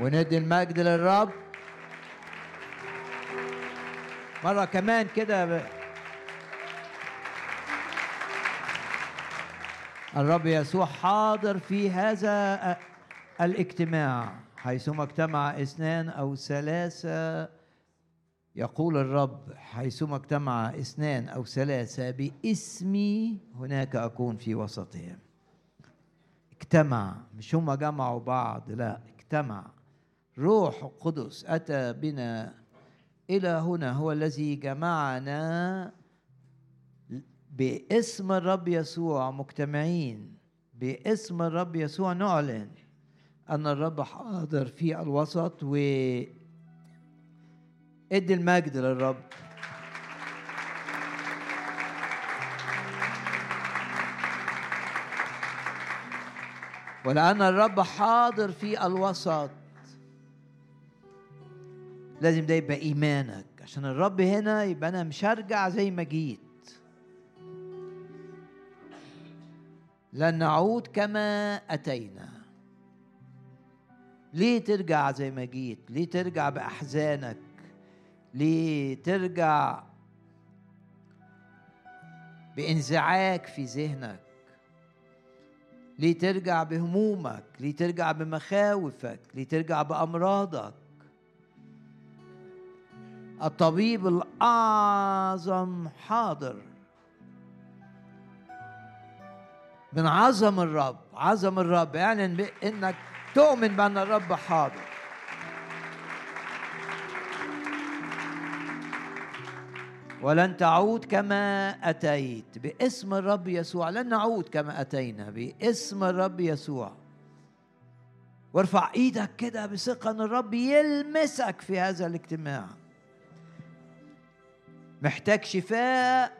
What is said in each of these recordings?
وندي المجد للرب. مرة كمان كده ب... الرب يسوع حاضر في هذا الاجتماع. حيثما اجتمع اثنان أو ثلاثة يقول الرب حيثما اجتمع اثنان أو ثلاثة باسمي هناك أكون في وسطهم. اجتمع مش هم جمعوا بعض لا اجتمع. روح القدس أتى بنا إلى هنا هو الذي جمعنا باسم الرب يسوع. مجتمعين باسم الرب يسوع. نعلن أن الرب حاضر في الوسط و ادي المجد للرب. ولأن الرب حاضر في الوسط لازم ده يبقى إيمانك. عشان الرب هنا يبقى أنا مش هرجع زي ما جيت. لن نعود كما أتينا. ليه ترجع زي ما جيت؟ ليه ترجع بأحزانك؟ ليه ترجع بإنزعاج في ذهنك؟ ليه ترجع بهمومك؟ ليه ترجع بمخاوفك؟ ليه ترجع بأمراضك؟ الطبيب الأعظم حاضر. من عظم الرب عظم الرب اعلن يعني انك تؤمن بأن الرب حاضر. ولن تعود كما أتيت باسم الرب يسوع. لن نعود كما أتينا باسم الرب يسوع. وارفع إيدك كده بثقة إن الرب يلمسك في هذا الاجتماع. محتاج شفاء.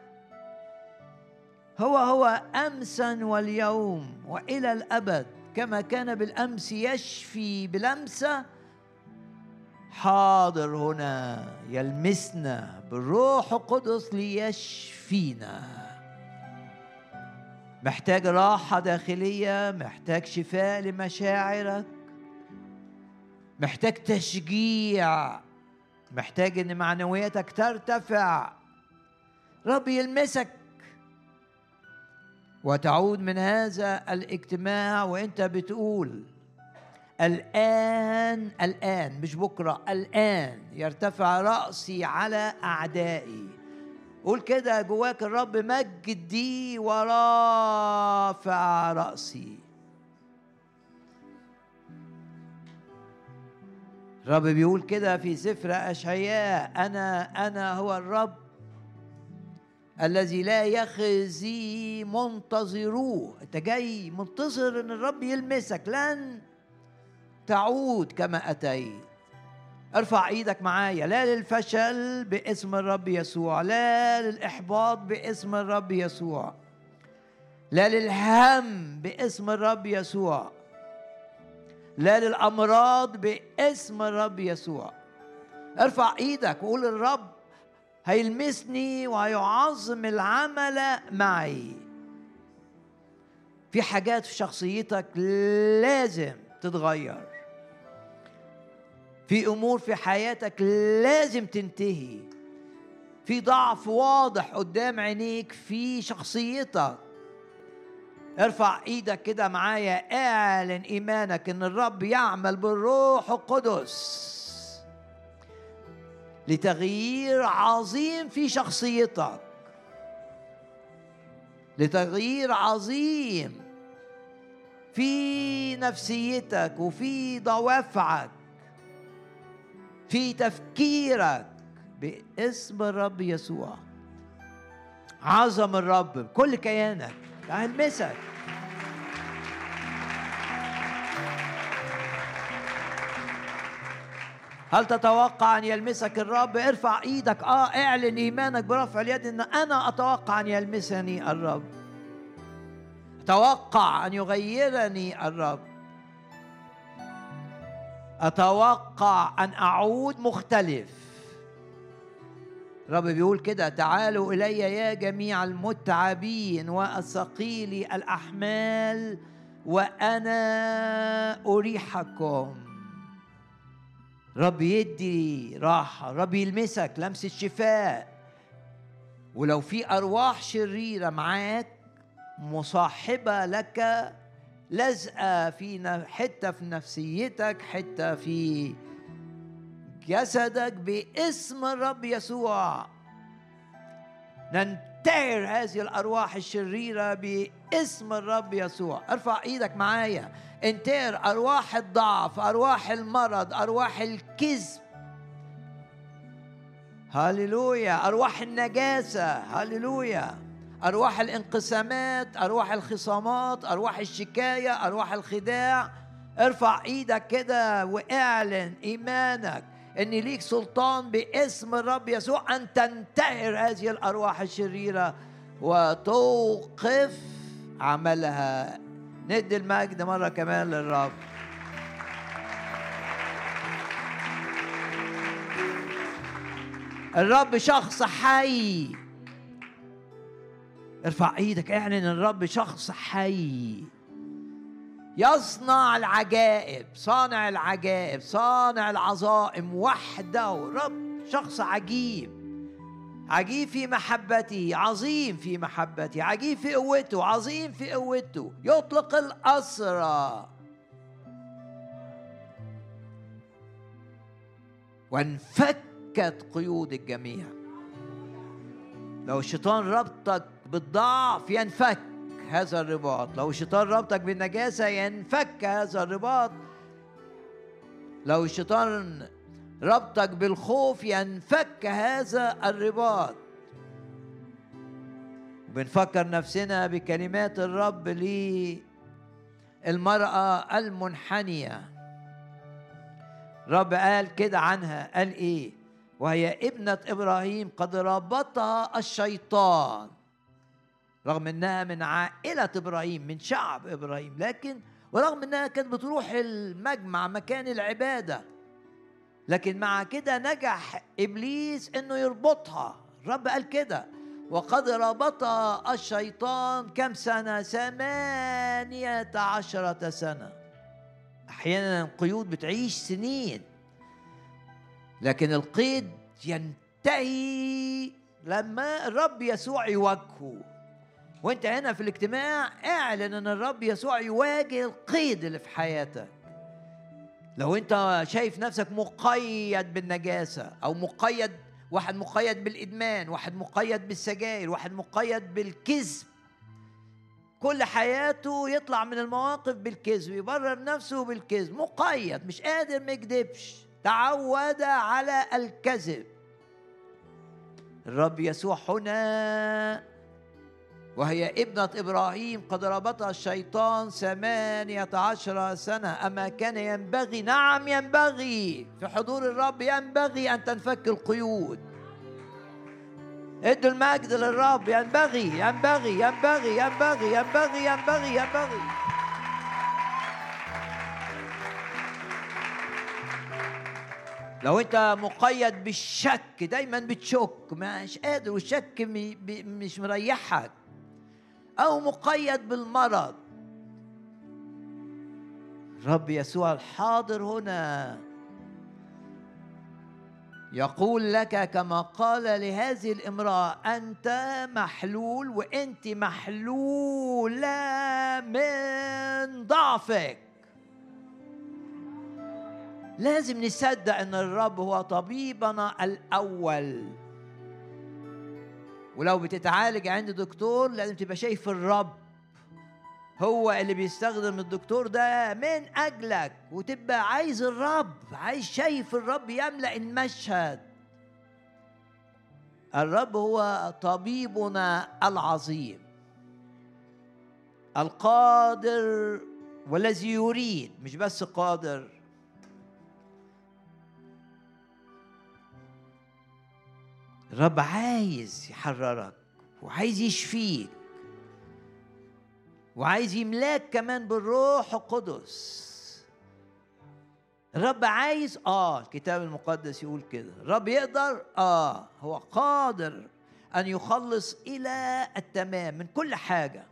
هو هو امسا واليوم وإلى الأبد كما كان بالأمس يشفي بلمسه حاضر هنا يلمسنا بالروح القدس ليشفينا. محتاج راحة داخلية محتاج شفاء لمشاعرك. محتاج تشجيع محتاج إن معنوياتك ترتفع. رب يلمسك. وتعود من هذا الاجتماع وانت بتقول الآن الآن مش بكرة الآن يرتفع رأسي على أعدائي. قول كده جواك الرب مجدي ورافع رأسي. الرب بيقول كده في سفر أشعياء أنا أنا هو الرب الذي لا يخزي منتظروه أنت جاي منتظر إن الرب يلمسك. لن تعود كما أتيت. ارفع إيدك معايا. لا للفشل باسم الرب يسوع. لا للإحباط باسم الرب يسوع. لا للهم باسم الرب يسوع. لا للأمراض باسم الرب يسوع. ارفع إيدك وقول الرب هيلمسني وهيعظم العمل معي. في حاجات في شخصيتك لازم تتغير. في أمور في حياتك لازم تنتهي. في ضعف واضح قدام عينيك في شخصيتك. ارفع إيدك كده معايا اعلن إيمانك إن الرب يعمل بالروح القدس. لتغيير عظيم في شخصيتك. لتغيير عظيم في نفسيتك وفي دوافعك في تفكيرك باسم الرب يسوع. عظم الرب بكل كيانك. هلمسك. هل تتوقع أن يلمسك الرب؟ ارفع إيدك. آه اعلن إيمانك برفع اليد إن أنا أتوقع أن يلمسني الرب. أتوقع أن يغيرني الرب. أتوقع أن أعود مختلف. الرب بيقول كده تعالوا إلي يا جميع المتعبين والثقيل الأحمال وأنا أريحكم. رب يدي راحة رب يلمسك لمسة شفاء ولو في أرواح شريرة معاك مصاحبة لك لزقة في حتة في نفسيتك حتة في جسدك باسم الرب يسوع. ننتهر هذه الأرواح الشريرة باسم الرب يسوع. ارفع إيدك معايا. انتهر أرواح الضعف أرواح المرض أرواح الكذب. هللويا. أرواح النجاسة. هللويا. أرواح الانقسامات أرواح الخصامات أرواح الشكاية أرواح الخداع. ارفع إيدك كده واعلن إيمانك. ان ليك سلطان باسم الرب يسوع أن تنتهر هذه الأرواح الشريرة وتوقف عملها. ندي المجد مرة كمان للرب. الرب شخص حي. ارفع إيدك اعلن الرب شخص حي. يصنع العجائب صانع العجائب صانع العظائم وحده. رب شخص عجيب. عجيب في محبته عظيم في محبته عجيب في قوته عظيم في قوته. يطلق الأسرى. وانفكت قيود الجميع. لو الشيطان ربطك بالضعف ينفك. هذا الرباط. لو الشيطان ربطك بالنجاسة ينفك هذا الرباط. لو الشيطان ربطك بالخوف ينفك هذا الرباط. بنفكر نفسنا بكلمات الرب للمرأة المنحنية. رب قال كده عنها قال إيه؟ وهي ابنة إبراهيم قد ربطها الشيطان. رغم إنها من عائلة إبراهيم من شعب إبراهيم لكن ورغم إنها كانت بتروح المجمع مكان العبادة. لكن مع كده نجح إبليس إنه يربطها. الرب قال كده وقد ربطها الشيطان كم سنة؟ ثمانية عشرة سنة. أحيانا القيود بتعيش سنين. لكن القيد ينتهي لما الرب يسوع يواجهه وانت هنا في الاجتماع اعلن ان الرب يسوع يواجه القيد اللي في حياتك. لو انت شايف نفسك مقيد بالنجاسة أو مقيد واحد مقيد بالإدمان واحد مقيد بالسجاير واحد مقيد بالكذب كل حياته يطلع من المواقف بالكذب يبرر نفسه بالكذب. مقيد مش قادر ما يكذبش. تعود على الكذب. الرب يسوع هنا وهي ابنة إبراهيم قد ربطها الشيطان ثمانية عشر سنة. أما كان ينبغي نعم ينبغي في حضور الرب ينبغي أن تنفك القيود. ادوا المجد للرب ينبغي ينبغي ينبغي ينبغي ينبغي ينبغي ينبغي. لو أنت مقيد بالشك دايما بتشك مش قادر والشك مش مريحك. أو مقيد بالمرض. رب يسوع الحاضر هنا يقول لك كما قال لهذه الامرأة أنت محلول وأنت محلولة من ضعفك. لازم نصدق إن الرب هو طبيبنا الأول. ولو بتتعالج عند دكتور لازم تبقى شايف الرب. هو اللي بيستخدم الدكتور ده من أجلك وتبقى عايز الرب عايز شايف الرب يملأ المشهد. الرب هو طبيبنا العظيم القادر والذي يريد مش بس قادر. الرب عايز يحررك وعايز يشفيك وعايز يملاك كمان بالروح القدس. الرب عايز آه الكتاب المقدس يقول كده. الرب يقدر آه هو قادر أن يخلص إلى التمام من كل حاجة.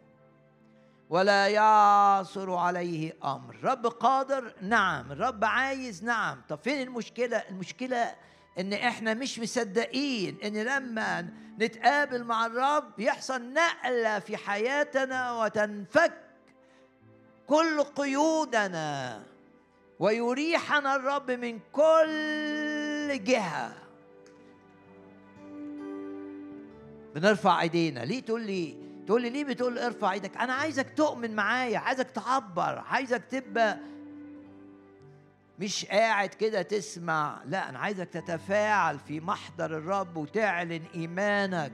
ولا يعثر عليه أمر. رب قادر نعم. الرب عايز نعم. طب فين المشكلة؟ المشكلة إن إحنا مش مصدقين إن لما نتقابل مع الرب يحصل نقلة في حياتنا وتنفك كل قيودنا ويريحنا الرب من كل جهة. بنرفع إيدينا. ليه تقول لي تقول لي ليه بتقول ارفع إيدك؟ أنا عايزك تؤمن معايا عايزك تعبر عايزك تبقى مش قاعد كده تسمع. لا أنا عايزك تتفاعل في محضر الرب وتعلن إيمانك.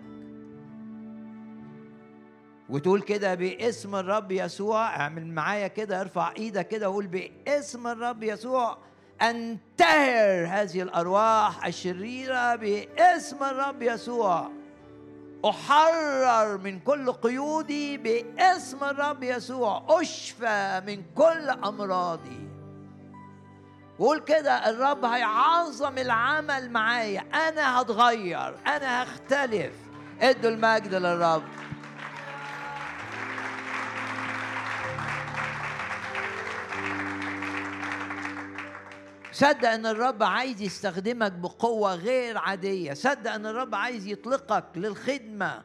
وتقول كده باسم الرب يسوع اعمل معايا كده ارفع إيدك كده وقول باسم الرب يسوع انتهر هذه الأرواح الشريرة باسم الرب يسوع. أحرر من كل قيودي باسم الرب يسوع. أشفى من كل أمراضي. قول كده الرب هيعظم العمل معايا. أنا هتغير أنا هختلف. ادوا المجد للرب. صدق إن الرب عايز يستخدمك بقوة غير عادية. صدق إن الرب عايز يطلقك للخدمة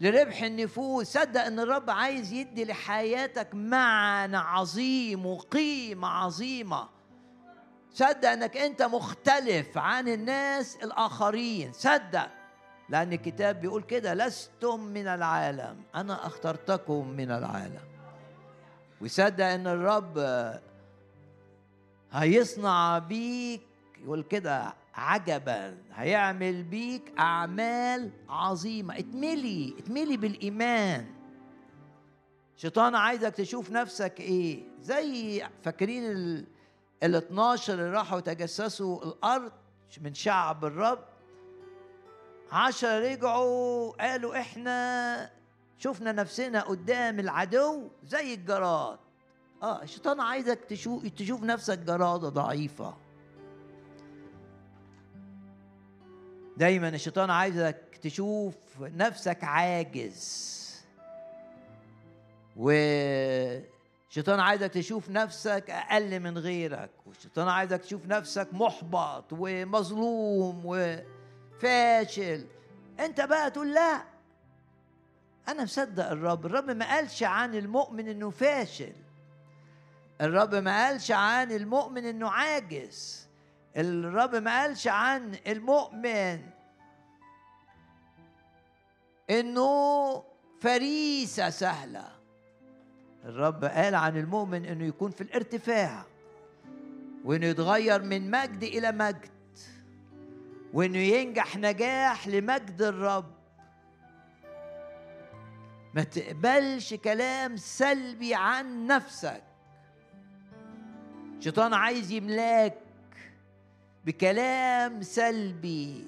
لربح النفوس. صدق إن الرب عايز يدي لحياتك معنى عظيم وقيمة عظيمة. صدق انك انت مختلف عن الناس الاخرين صدق. لأن الكتاب بيقول كده لستم من العالم. أنا اخترتكم من العالم. وصدق إن الرب هيصنع بيك يقول كده عجبا. هيعمل بيك أعمال عظيمة. اتملي اتملي بالإيمان. شيطان عايزك تشوف نفسك إيه؟ زي فاكرين ال ال 12 اللي راحوا تجسسوا الأرض من شعب الرب عشرة رجعوا قالوا إحنا شفنا نفسنا قدام العدو زي الجراد. آه الشيطان عايزك تشوف تشوف نفسك جرادة ضعيفة. دايما الشيطان عايزك تشوف نفسك عاجز. والشيطان عايزك تشوف نفسك أقل من غيرك والشيطان عايزك تشوف نفسك محبط ومظلوم وفاشل. أنت بقى تقول لا أنا مصدق الرب. الرب ما قالش عن المؤمن إنه فاشل. الرب ما قالش عن المؤمن إنه عاجز. الرب ما قالش عن المؤمن إنه فريسة سهلة. الرب قال عن المؤمن إنه يكون في الارتفاع وإنه يتغير من مجد إلى مجد وإنه ينجح نجاح لمجد الرب. ما تقبلش كلام سلبي عن نفسك. شيطان عايز يملاك بكلام سلبي.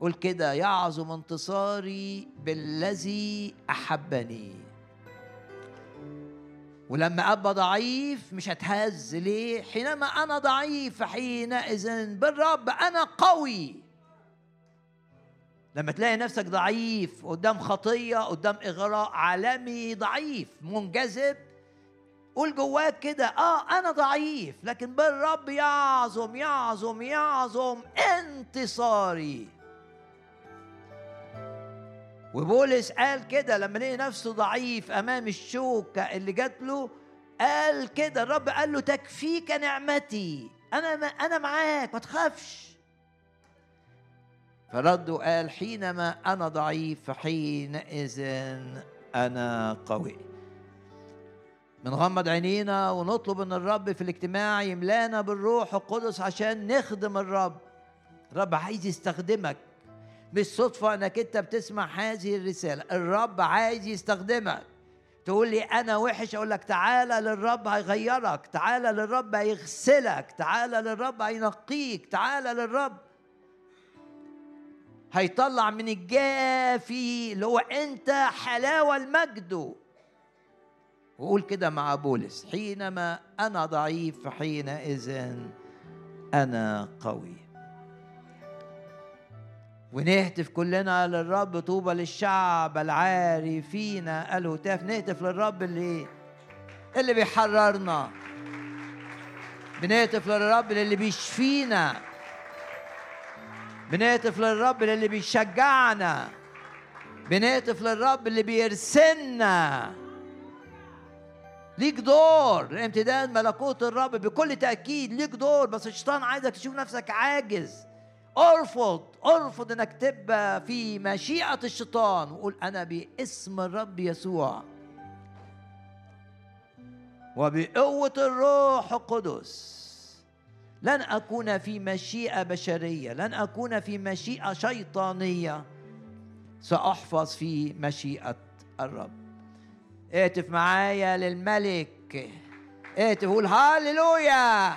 قول كده يعظم انتصاري بالذي أحبني. ولما أبقى ضعيف مش هتهز ليه؟ حينما أنا ضعيف حينئذ بالرب أنا قوي. لما تلاقي نفسك ضعيف قدام خطية قدام إغراء عالمي ضعيف منجذب قول جواك كده آه أنا ضعيف لكن بالرب يعظم يعظم يعظم انتصاري. وبولس قال كده لما لقي نفسه ضعيف أمام الشوكة اللي جات له قال كده الرب قال له تكفيك نعمتي. أنا أنا معاك ما تخافش. فرد وقال حينما أنا ضعيف فحينئذ أنا قوي. بنغمض عينينا ونطلب إن الرب في الاجتماع يملانا بالروح القدس عشان نخدم الرب. الرب عايز يستخدمك. مش صدفة انك انت بتسمع هذه الرسالة. الرب عايز يستخدمك. تقول لي أنا وحش أقول لك تعالى للرب هيغيرك تعالى للرب هيغسلك تعالى للرب هينقيك تعالى للرب هيطلع من الجافي اللي هو انت حلاوة المجد. وقول كده مع بولس حينما أنا ضعيف فحينئذ أنا قوي. ونهتف كلنا للرب طوبى للشعب العاري فينا الهتاف. نهتف للرب اللي اللي بيحررنا. بنهتف للرب اللي بيشفينا. بنهتف للرب اللي بيشجعنا. بنهتف للرب اللي بيرسلنا. ليك دور. لامتداد ملكوت الرب بكل تأكيد ليك دور. بس الشيطان عايزك تشوف نفسك عاجز. أرفض أرفض إنك تبقى في مشيئة الشيطان. وقول أنا باسم الرب يسوع. وبقوة الروح القدس. لن أكون في مشيئة بشرية لن أكون في مشيئة شيطانية. سأحفظ في مشيئة الرب. اهتف معايا للملك. اهتف قول هاليلويا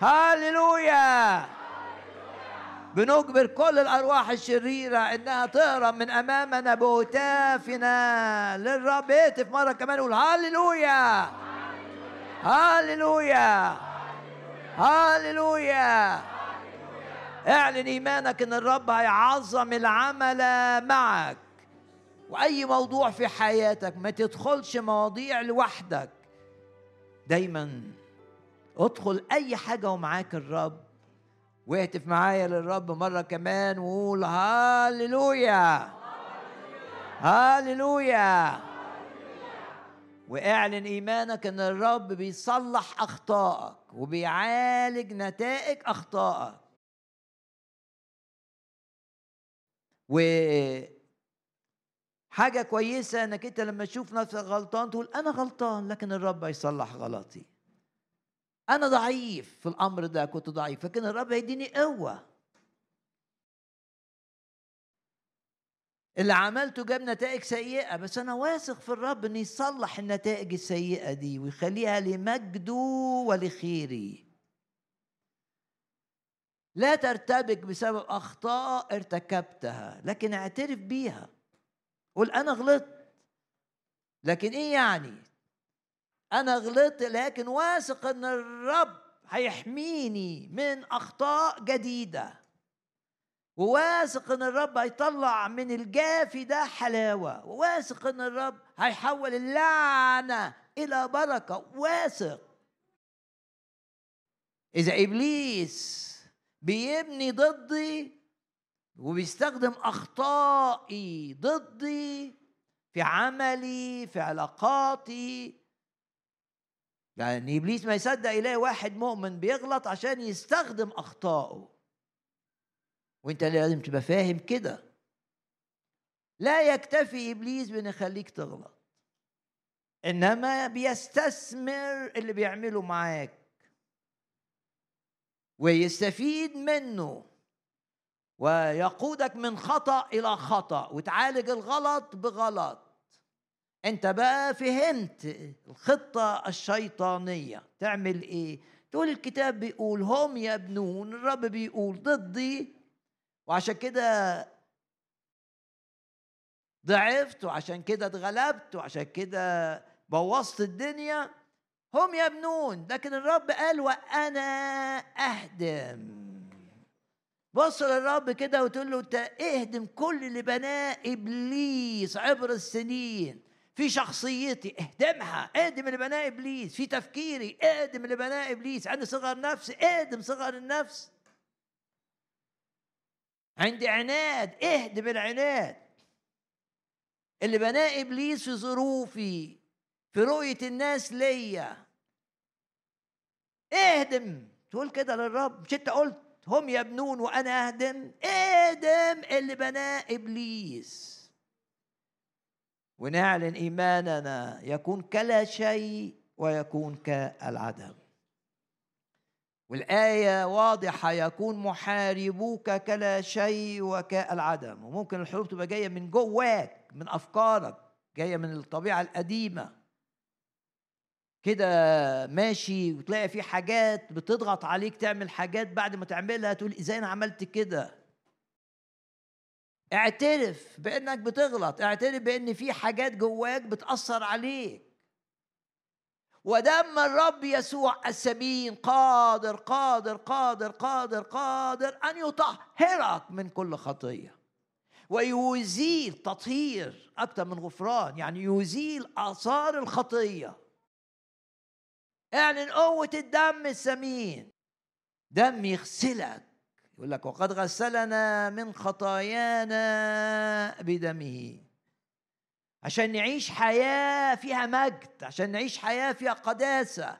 هاليلويا بنجبر كل الأرواح الشريرة إنها تهرب من امامنا بهتافنا للرب. اهتف مرة كمان قول هاليلويا هاليلويا هاليلويا اعلن إيمانك إن الرب هيعظم العمل معك. وأي موضوع في حياتك ما تدخلش مواضيع لوحدك. دايما أدخل أي حاجة ومعاك الرب. واهتف معايا للرب مرة كمان وقول هاليلويا هاليلويا واعلن إيمانك إن الرب بيصلح أخطائك وبيعالج نتائج أخطائك. و حاجة كويسة إنك أنت لما تشوف نفسك غلطان تقول أنا غلطان لكن الرب هيصلح غلطي. أنا ضعيف في الأمر ده كنت ضعيف لكن الرب هيديني قوة اللي عملته جاب نتائج سيئة بس أنا واثق في الرب إن يصلح النتائج السيئة دي ويخليها لمجده ولخيري. لا ترتبك بسبب أخطاء ارتكبتها لكن اعترف بيها. قول أنا غلطت. لكن إيه يعني؟ أنا غلطت لكن واثق إن الرب هيحميني من أخطاء جديدة. وواثق إن الرب هيطلع من الجافي ده حلاوة. وواثق إن الرب هيحول اللعنة إلى بركة. واثق. إذا إبليس بيبني ضدي وبيستخدم أخطائي ضدي في عملي في علاقاتي يعني إبليس ما يصدق يلاقي واحد مؤمن بيغلط عشان يستخدم أخطائه. وأنت لازم تبقى فاهم كده. لا يكتفي إبليس بأن يخليك تغلط. إنما بيستثمر اللي بيعمله معاك. ويستفيد منه. ويقودك من خطأ إلى خطأ. وتعالج الغلط بغلط. انت بقى فهمت الخطة الشيطانية. تعمل إيه؟ تقول الكتاب بيقول هم يبنون الرب بيقول ضدي. وعشان كده ضعفت وعشان كده اتغلبت وعشان كده بوظت الدنيا. هم يبنون لكن الرب قال وأنا أهدم. بص للرب كده وتقول له انت اهدم كل اللي بناه إبليس عبر السنين. في شخصيتي اهدمها اهدم اللي بناه إبليس. في تفكيري اهدم اللي بناه إبليس. عندي صغر نفس اهدم صغر النفس. عندي عناد اهدم العناد. اللي بناه إبليس في ظروفي في رؤية الناس ليا. اهدم. تقول كده للرب. مش انت قلت هم يبنون وأنا أهدم؟ اهدم اللي بناه إبليس. ونعلن إيماننا يكون كلا شيء ويكون كالعدم. والآية واضحة يكون محاربوك كلا شيء وكالعدم. وممكن الحروب تبقى جاية من جواك من أفكارك جاية من الطبيعة القديمة. كده ماشي وتلاقي في حاجات بتضغط عليك تعمل حاجات بعد ما تعملها تقول إزاي أنا عملت كده؟ اعترف بانك بتغلط اعترف بان في حاجات جواك بتأثر عليك. ودم الرب يسوع السمين قادر قادر قادر قادر قادر أن يطهرك من كل خطية. ويزيل تطهير أكثر من غفران يعني يزيل آثار الخطية. اعلن قوة الدم السمين. دم يغسلك. يقول لك وقد غسلنا من خطايانا بدمه. عشان نعيش حياة فيها مجد عشان نعيش حياة فيها قداسة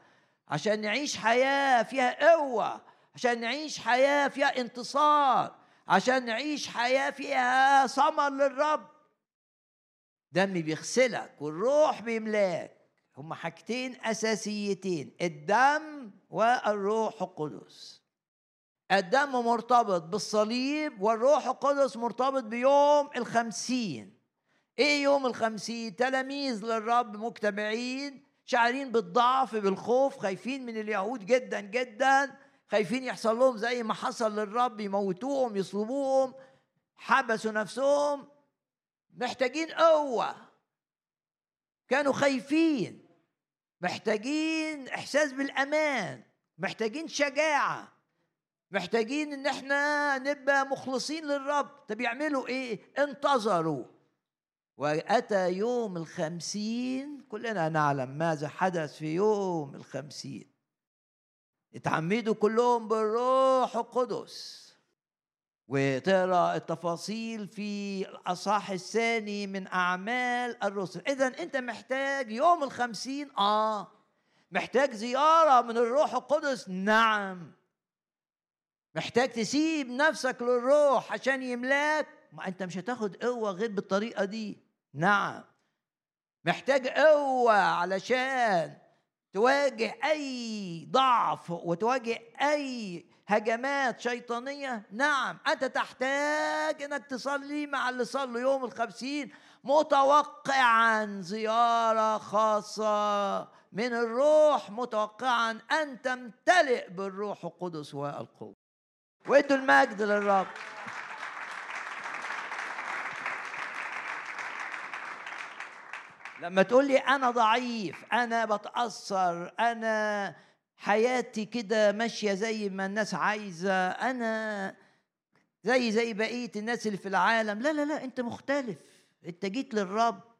عشان نعيش حياة فيها قوة عشان نعيش حياة فيها انتصار عشان نعيش حياة فيها ثمر للرب. دم بيغسلك والروح بيملاك. هما حاجتين أساسيتين الدم والروح القدس. الدم مرتبط بالصليب والروح القدس مرتبط بيوم الخمسين. إيه يوم الخمسين؟ تلاميذ للرب مجتمعين شعرين بالضعف بالخوف خايفين من اليهود جدا جدا خايفين يحصل لهم زي ما حصل للرب يموتوهم يصلبوهم حبسوا نفسهم. محتاجين قوة. كانوا خايفين. محتاجين إحساس بالأمان. محتاجين شجاعة. محتاجين إن إحنا نبقى مخلصين للرب. طب يعملوا إيه؟ انتظروا. وأتى يوم الخمسين كلنا نعلم ماذا حدث في يوم الخمسين. اتعمدوا كلهم بالروح القدس. وتقرأ التفاصيل في الأصحاح الثاني من أعمال الرسل. اذا أنت محتاج يوم الخمسين آه محتاج زيارة من الروح القدس. نعم. محتاج تسيب نفسك للروح عشان يملأك. ما أنت مش هتاخد قوة غير بالطريقة دي. نعم. محتاج قوة علشان تواجه أي ضعف وتواجه أي هجمات شيطانية. نعم. أنت تحتاج إنك تصلي مع اللي صلوا يوم الخمسين متوقعا زيارة خاصة من الروح متوقعا أن تمتلئ بالروح القدس والقوة. وادوا المجد للرب. لما تقول لي أنا ضعيف أنا بتأثر أنا حياتي كده ماشية زي ما الناس عايزة أنا زي زي بقية الناس اللي في العالم. لا لا لا أنت مختلف. أنت جيت للرب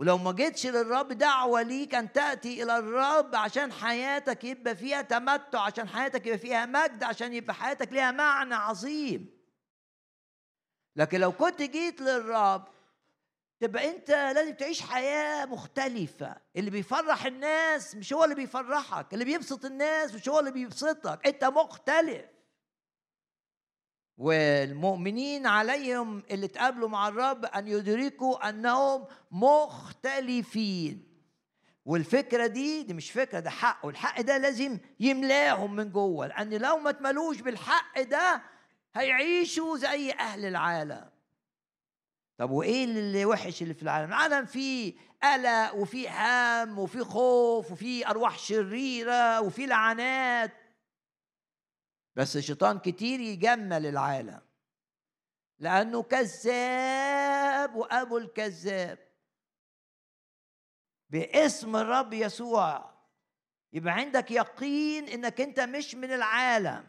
ولو ما جيتش للرب دعوة ليك أن تأتي إلى الرب عشان حياتك يبقى فيها تمتع عشان حياتك يبقى فيها مجد عشان يبقى حياتك ليها معنى عظيم. لكن لو كنت جيت للرب تبقى أنت لازم تعيش حياة مختلفة. اللي بيفرح الناس مش هو اللي بيفرحك اللي بيبسط الناس مش هو اللي بيبسطك. أنت مختلف. والمؤمنين عليهم اللي اتقابلوا مع الرب أن يدركوا أنهم مختلفين. والفكرة دي دي مش فكرة ده حق. والحق ده لازم يملاهم من جوه لأن لو ما تملوش بالحق ده هيعيشوا زي أهل العالم. طب وإيه اللي وحش اللي في العالم؟ العالم فيه قلق وفيه هم وفيه خوف وفيه أرواح شريرة وفيه لعنات. بس الشيطان كتير يجمل العالم. لأنه كذاب وأبو الكذاب. باسم الرب يسوع. يبقى عندك يقين إنك أنت مش من العالم.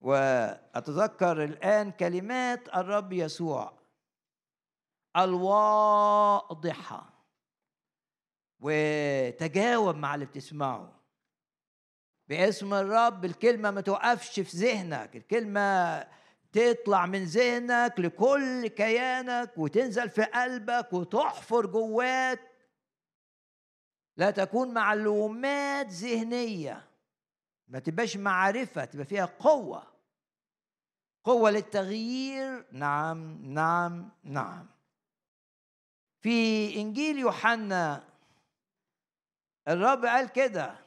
وأتذكر الآن كلمات الرب يسوع. الواضحة. وتجاوب مع اللي بتسمعه. باسم الرب الكلمة ما توقفش في ذهنك الكلمة تطلع من ذهنك لكل كيانك وتنزل في قلبك وتحفر جواك. لا تكون معلومات ذهنية ما تبقاش معرفة تبقى فيها قوة. قوة للتغيير نعم نعم نعم. في إنجيل يوحنا الرب قال كده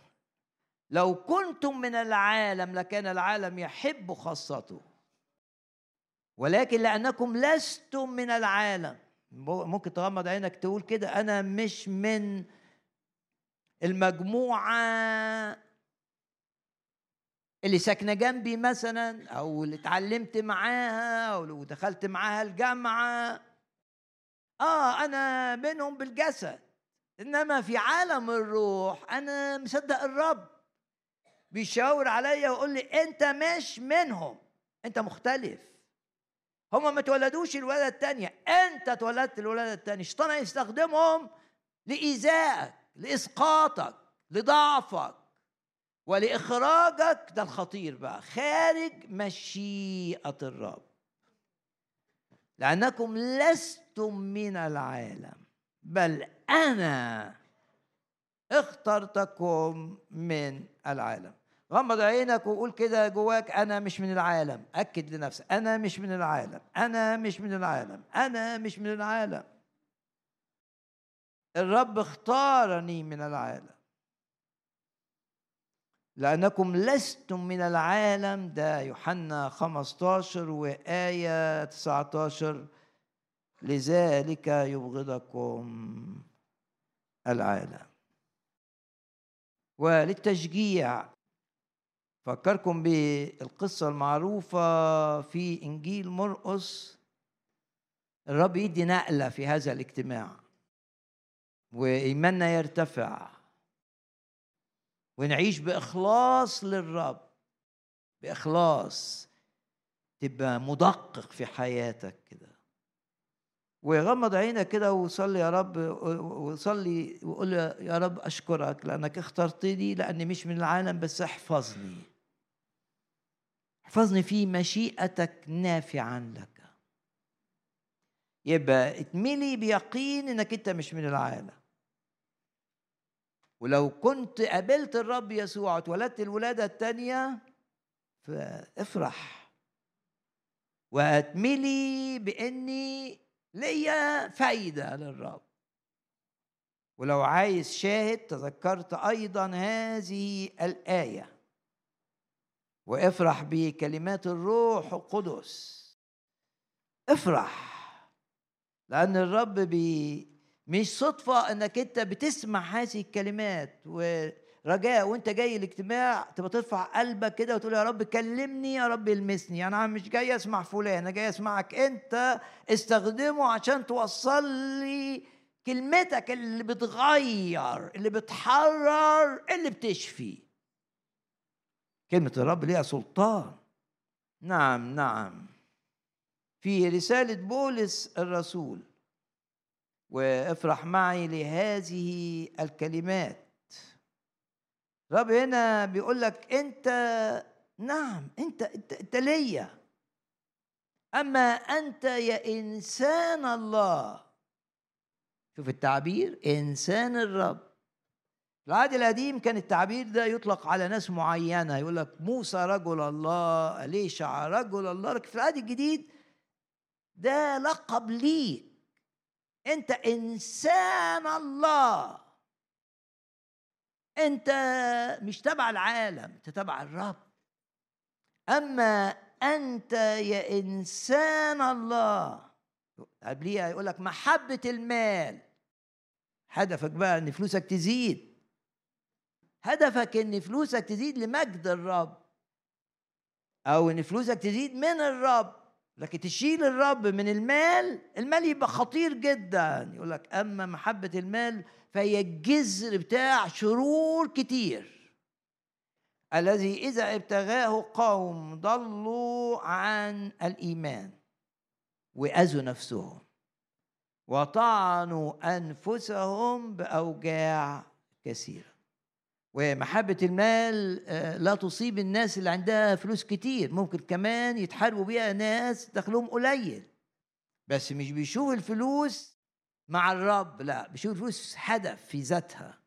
لو كنتم من العالم لكان العالم يحب خاصته. ولكن لأنكم لستم من العالم. ممكن تغمض عينك تقول كده أنا مش من المجموعة اللي ساكنة جنبي مثلا أو اللي اتعلمت معاها أو لو دخلت معاها الجامعة. آه أنا منهم بالجسد. إنما في عالم الروح أنا مصدق الرب. بيشاور عليا ويقول لي أنت مش منهم أنت مختلف. هم ما اتولدوش الولادة الثانية أنت اتولدت الولادة الثانية الشيطان هيستخدمهم لإيذائك لإسقاطك لضعفك ولإخراجك. ده الخطير بقى خارج مشيئة الرب. لأنكم لستم من العالم بل أنا اخترتكم من العالم. غمض عينك وقول كده جواك أنا مش من العالم. أكد لنفسك أنا مش من العالم. أنا مش من العالم. أنا مش من العالم. الرب اختارني من العالم. لأنكم لستم من العالم ده يوحنا 15 وآية 19 لذلك يبغضكم العالم. وللتشجيع فكركم بالقصة المعروفة في إنجيل مرقس. الرب يدي نقلة في هذا الاجتماع وإيماننا يرتفع. ونعيش بإخلاص للرب بإخلاص تبقى مدقق في حياتك كده. وغمض عينك كده وصلي يا رب وصلي وقول يا رب أشكرك لأنك اخترتني لأني مش من العالم بس احفظني. احفظني في مشيئتك نافعا لك. يبقى اتملي بيقين إنك أنت مش من العالم. ولو كنت قابلت الرب يسوع واتولدت الولادة الثانية فافرح. واتملي بإني ليا فايدة للرب. ولو عايز شاهد تذكرت أيضا هذه الآية. وافرح بكلمات الروح القدس. افرح لأن الرب بي مش صدفة إنك أنت بتسمع هذه الكلمات ورجاء وانت جاي الاجتماع تبقى ترفع قلبك كده وتقول يا رب كلمني يا رب المسني أنا مش جاي أسمع فلان أنا جاي أسمعك أنت استخدمه عشان توصل لي كلمتك اللي بتغير اللي بتحرر اللي بتشفي. كلمة الرب ليها سلطان. نعم نعم. في رسالة بولس الرسول وافرح معي لهذه الكلمات. رب هنا بيقول لك انت نعم انت انت, انت ليا. أما أنت يا إنسان الله. شوف التعبير إنسان الرب. العهد القديم كان التعبير ده يطلق على ناس معينة يقول لك موسى رجل الله إليشع رجل الله. لكن في العهد الجديد ده لقب ليك. أنت إنسان الله. انت مش تبع العالم انت تبع الرب. أما أنت يا إنسان الله قبليها يقول لك محبة المال. هدفك بقى إن فلوسك تزيد. هدفك إن فلوسك تزيد لمجد الرب أو إن فلوسك تزيد من الرب. لكن تشيل الرب من المال المال يبقى خطير جدا. يقول لك أما محبة المال فهي الجذر بتاع شرور كتير. الذي إذا ابتغاه قوم ضلوا عن الإيمان وأذوا نفسهم وطعنوا أنفسهم بأوجاع كثيرة. ومحبة المال آه، لا تصيب الناس اللي عندها فلوس كتير. ممكن كمان يتحاربوا بيها ناس دخلهم قليل. بس مش بيشوف الفلوس مع الرب لا بيشوف الفلوس هدف في ذاتها.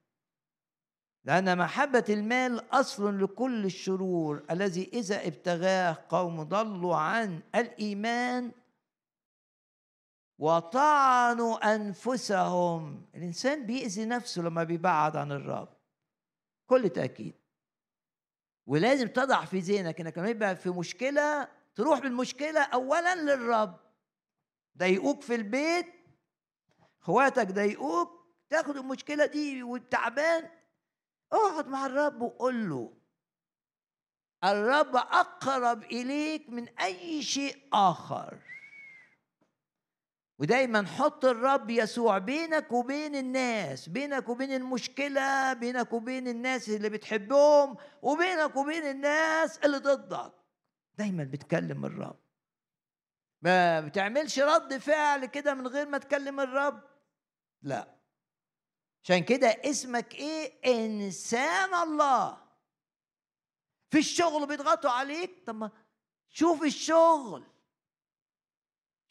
لأن محبة المال أصل لكل الشرور الذي إذا ابتغاه قوم ضلوا عن الإيمان وطعنوا أنفسهم. الإنسان بيأذي نفسه لما بيبعد عن الرب. كل تأكيد. ولازم تضع في ذهنك إنك لما يبقى في مشكلة تروح بالمشكلة أولا للرب. ضايقوك في البيت إخواتك ضايقوك تاخد المشكلة دي والتعبان اقعد مع الرب وقول له الرب أقرب إليك من أي شيء آخر. ودايما حط الرب يسوع بينك وبين الناس بينك وبين المشكلة بينك وبين الناس اللي بتحبهم وبينك وبين الناس اللي ضدك. دايما بتكلم الرب. ما بتعملش رد فعل كده من غير ما تكلم الرب؟ لا. عشان كده اسمك إيه؟ إنسان الله. في الشغل بيضغطوا عليك؟ طب ما شوف الشغل.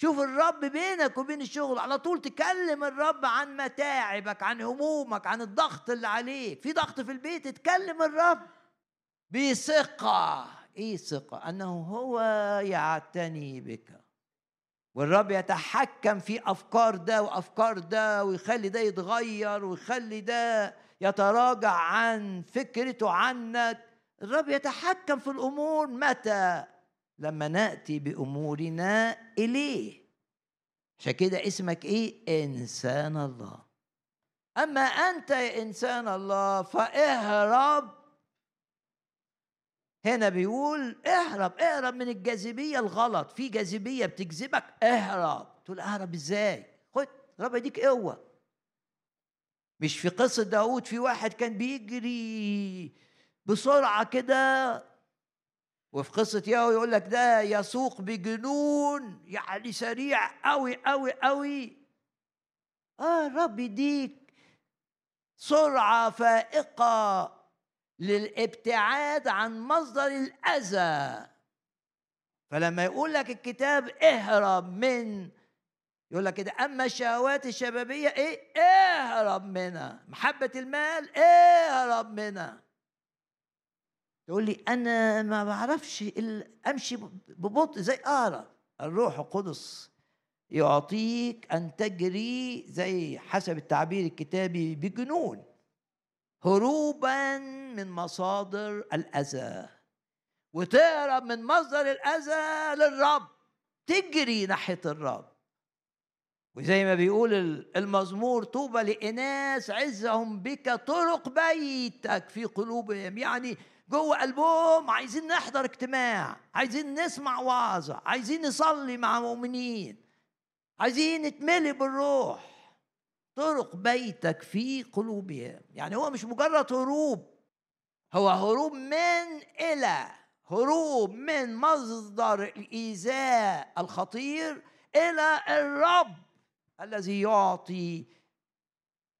شوف الرب بينك وبين الشغل على طول تكلم الرب عن متاعبك عن همومك عن الضغط اللي عليك. في ضغط في البيت تكلم الرب بثقة إيه ثقة؟ أنه هو يعتني بك. والرب يتحكم في أفكار ده وأفكار ده ويخلي ده يتغير ويخلي ده يتراجع عن فكرته عنك. الرب يتحكم في الأمور متى؟ لما نأتي بأمورنا إليه. عشان كده اسمك إيه؟ إنسان الله. أما أنت يا إنسان الله فاهرب. هنا بيقول اهرب اهرب من الجاذبية الغلط. في جاذبية بتجذبك اهرب. تقول اهرب إزاي؟ خد رب يديك قوة. مش في قصة داود في واحد كان بيجري بسرعة كده وفي قصة ياهو يقول لك ده يسوق بجنون يعني سريع قوي قوي قوي آه الرب يديك سرعة فائقة للابتعاد عن مصدر الأذى. فلما يقول لك الكتاب اهرب من يقول لك كده أما الشهوات الشبابية إيه؟ اهرب منها. محبة المال اهرب منها. تقول لي أنا ما بعرفش أمشي ببطء زي اقرا الروح القدس يعطيك أن تجري زي حسب التعبير الكتابي بجنون هروبا من مصادر الأذى وتهرب من مصدر الأذى للرب. تجري ناحية الرب. وزي ما بيقول المزمور طوبى لإناس عزهم بك طرق بيتك في قلوبهم. يعني جوه قلبهم عايزين نحضر اجتماع عايزين نسمع وعظة عايزين نصلي مع مؤمنين عايزين نتملي بالروح. طرق بيتك في قلوبهم. يعني هو مش مجرد هروب هو هروب من إلى هروب من مصدر الإيذاء الخطير إلى الرب الذي يعطي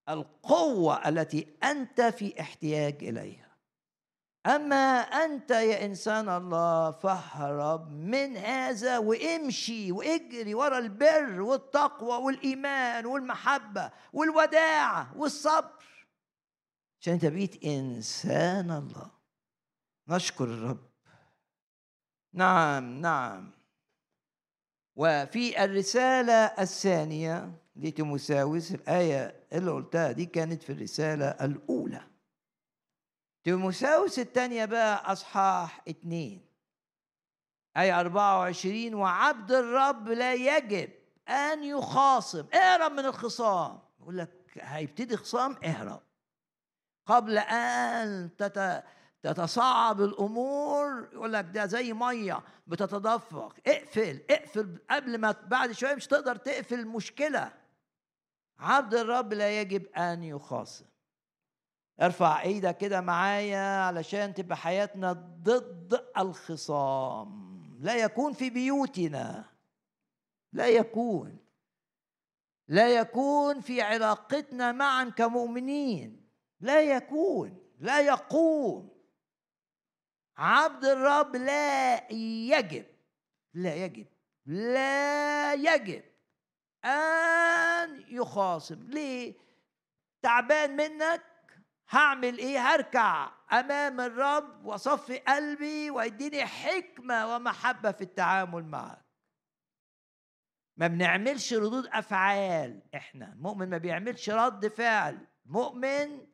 القوة التي أنت في احتياج إليها. أما أنت يا إنسان الله فاهرب من هذا وامشي واجري ورا البر والتقوى والإيمان والمحبة والوداعة والصبر. عشان أنت بقيت إنسان الله. نشكر الرب. نعم نعم. وفي الرسالة الثانية لتيموساوس الآية اللي قلتها دي كانت في الرسالة الأولى. تيموساوس الثانية بقى أصحاح اتنين. أي 24 وعبد الرب لا يجب أن يخاصم. اهرب من الخصام. يقول لك هيبتدي خصام اهرب. قبل أن تت... تتصعب الأمور يقول لك ده زي مية بتتدفق. اقفل اقفل قبل ما بعد شوية مش تقدر تقفل المشكلة. عبد الرب لا يجب أن يخاصم. ارفع إيدك كده معايا علشان تبقى حياتنا ضد الخصام. لا يكون في بيوتنا. لا يكون. لا يكون في علاقتنا معا كمؤمنين. لا يكون. لا يقوم. عبد الرب لا يجب. لا يجب. لا يجب أن يخاصم. ليه؟ تعبان منك؟ هعمل إيه؟ هركع أمام الرب وأصفي قلبي ويديني حكمة ومحبة في التعامل معك. ما بنعملش ردود أفعال إحنا. المؤمن ما بيعملش رد فعل. مؤمن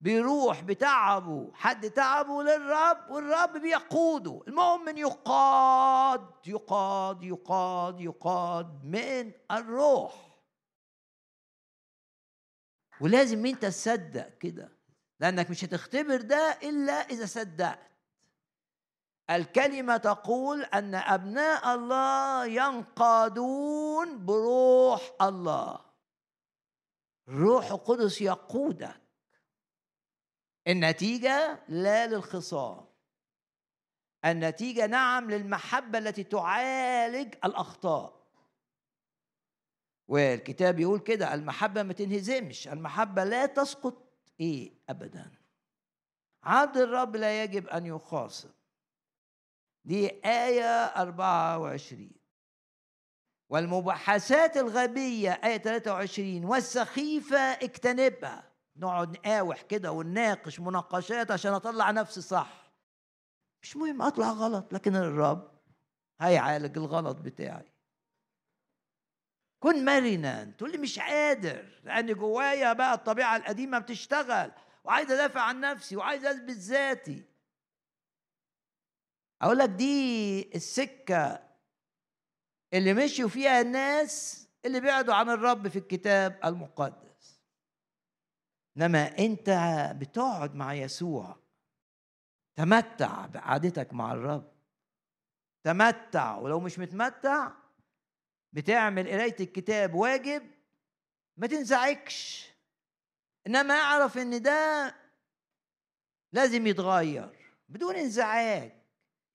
بيروح بتعبه. حد تعبه للرب والرب بيقوده. المؤمن يقاد يقاد يقاد يقاد من الروح. ولازم أنت تصدق كده. لأنك مش هتختبر ده إلا إذا صدقت. الكلمة تقول أن أبناء الله ينقادون بروح الله. الروح القدس يقودك. النتيجة لا للخصام. النتيجة نعم للمحبة التي تعالج الأخطاء. والكتاب يقول كده المحبة ما تنهزمش. المحبة لا تسقط. إيه أبدا؟ عبد الرب لا يجب أن يخاصم. دي آية 24 والمباحثات الغبية آية 23 والسخيفة اجتنبها. نقعد نقاوح كده ونناقش مناقشات عشان أطلع نفسي صح. مش مهم أطلع غلط لكن الرب هيعالج الغلط بتاعي. كن مرنا. تقول لي مش قادر لأن جوايا بقى الطبيعة القديمة بتشتغل وعايز أدافع عن نفسي وعايز أثبت ذاتي. أقول لك دي السكة اللي مشوا فيها الناس اللي بعدوا عن الرب في الكتاب المقدس. إنما أنت بتقعد مع يسوع. تمتع بقعدتك مع الرب. تمتع ولو مش متمتع بتعمل قراية الكتاب واجب ما تنزعجش. إنما أعرف إن ده لازم يتغير بدون انزعاج.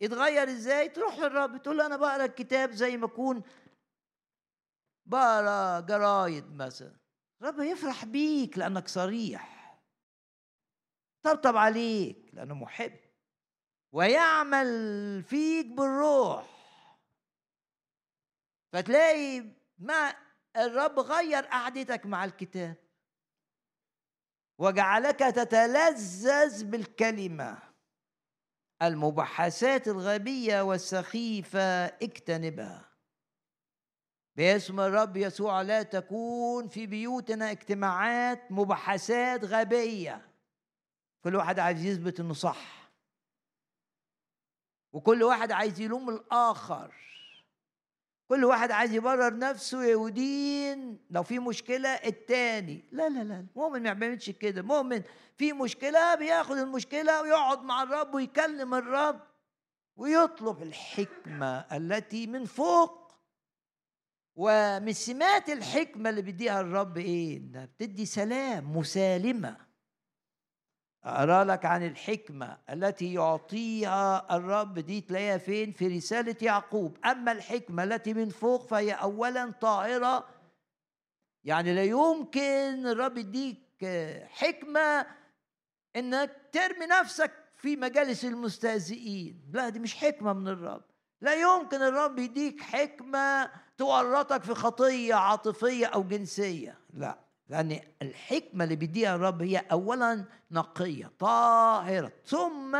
يتغير إزاي؟ تروح للرب تقول له أنا بقرأ الكتاب زي ما أكون بقرأ جرايد مثلا. الرب يفرح بيك لأنك صريح. طبطب عليك لأنه محب. ويعمل فيك بالروح. فتلاقي ما الرب غير قعدتك مع الكتاب. وجعلك تتلذذ بالكلمة. المبحثات الغبية والسخيفة اجتنبها. باسم الرب يسوع لا تكون في بيوتنا اجتماعات مبحثات غبية. كل واحد عايز يثبت إنه صح. وكل واحد عايز يلوم الآخر. كل واحد عايز يبرر نفسه يهودين لو في مشكلة التاني. لا لا لا المؤمن ما بيعملش كده. المؤمن في مشكلة بياخد المشكلة ويقعد مع الرب ويكلم الرب ويطلب الحكمة التي من فوق. ومن سمات الحكمة اللي بيديها الرب إيه؟ إنها بتدي سلام مسالمة. أقرأ لك عن الحكمة التي يعطيها الرب دي تلاقيها فين؟ في رسالة يعقوب. أما الحكمة التي من فوق فهي أولا طاهرة. يعني لا يمكن الرب يديك حكمة إنك ترمي نفسك في مجالس المستهزئين. لا دي مش حكمة من الرب. لا يمكن الرب يديك حكمة تورطك في خطية عاطفية أو جنسية. لا. لأن الحكمة اللي بيديها الرب هي أولا نقية طاهرة ثم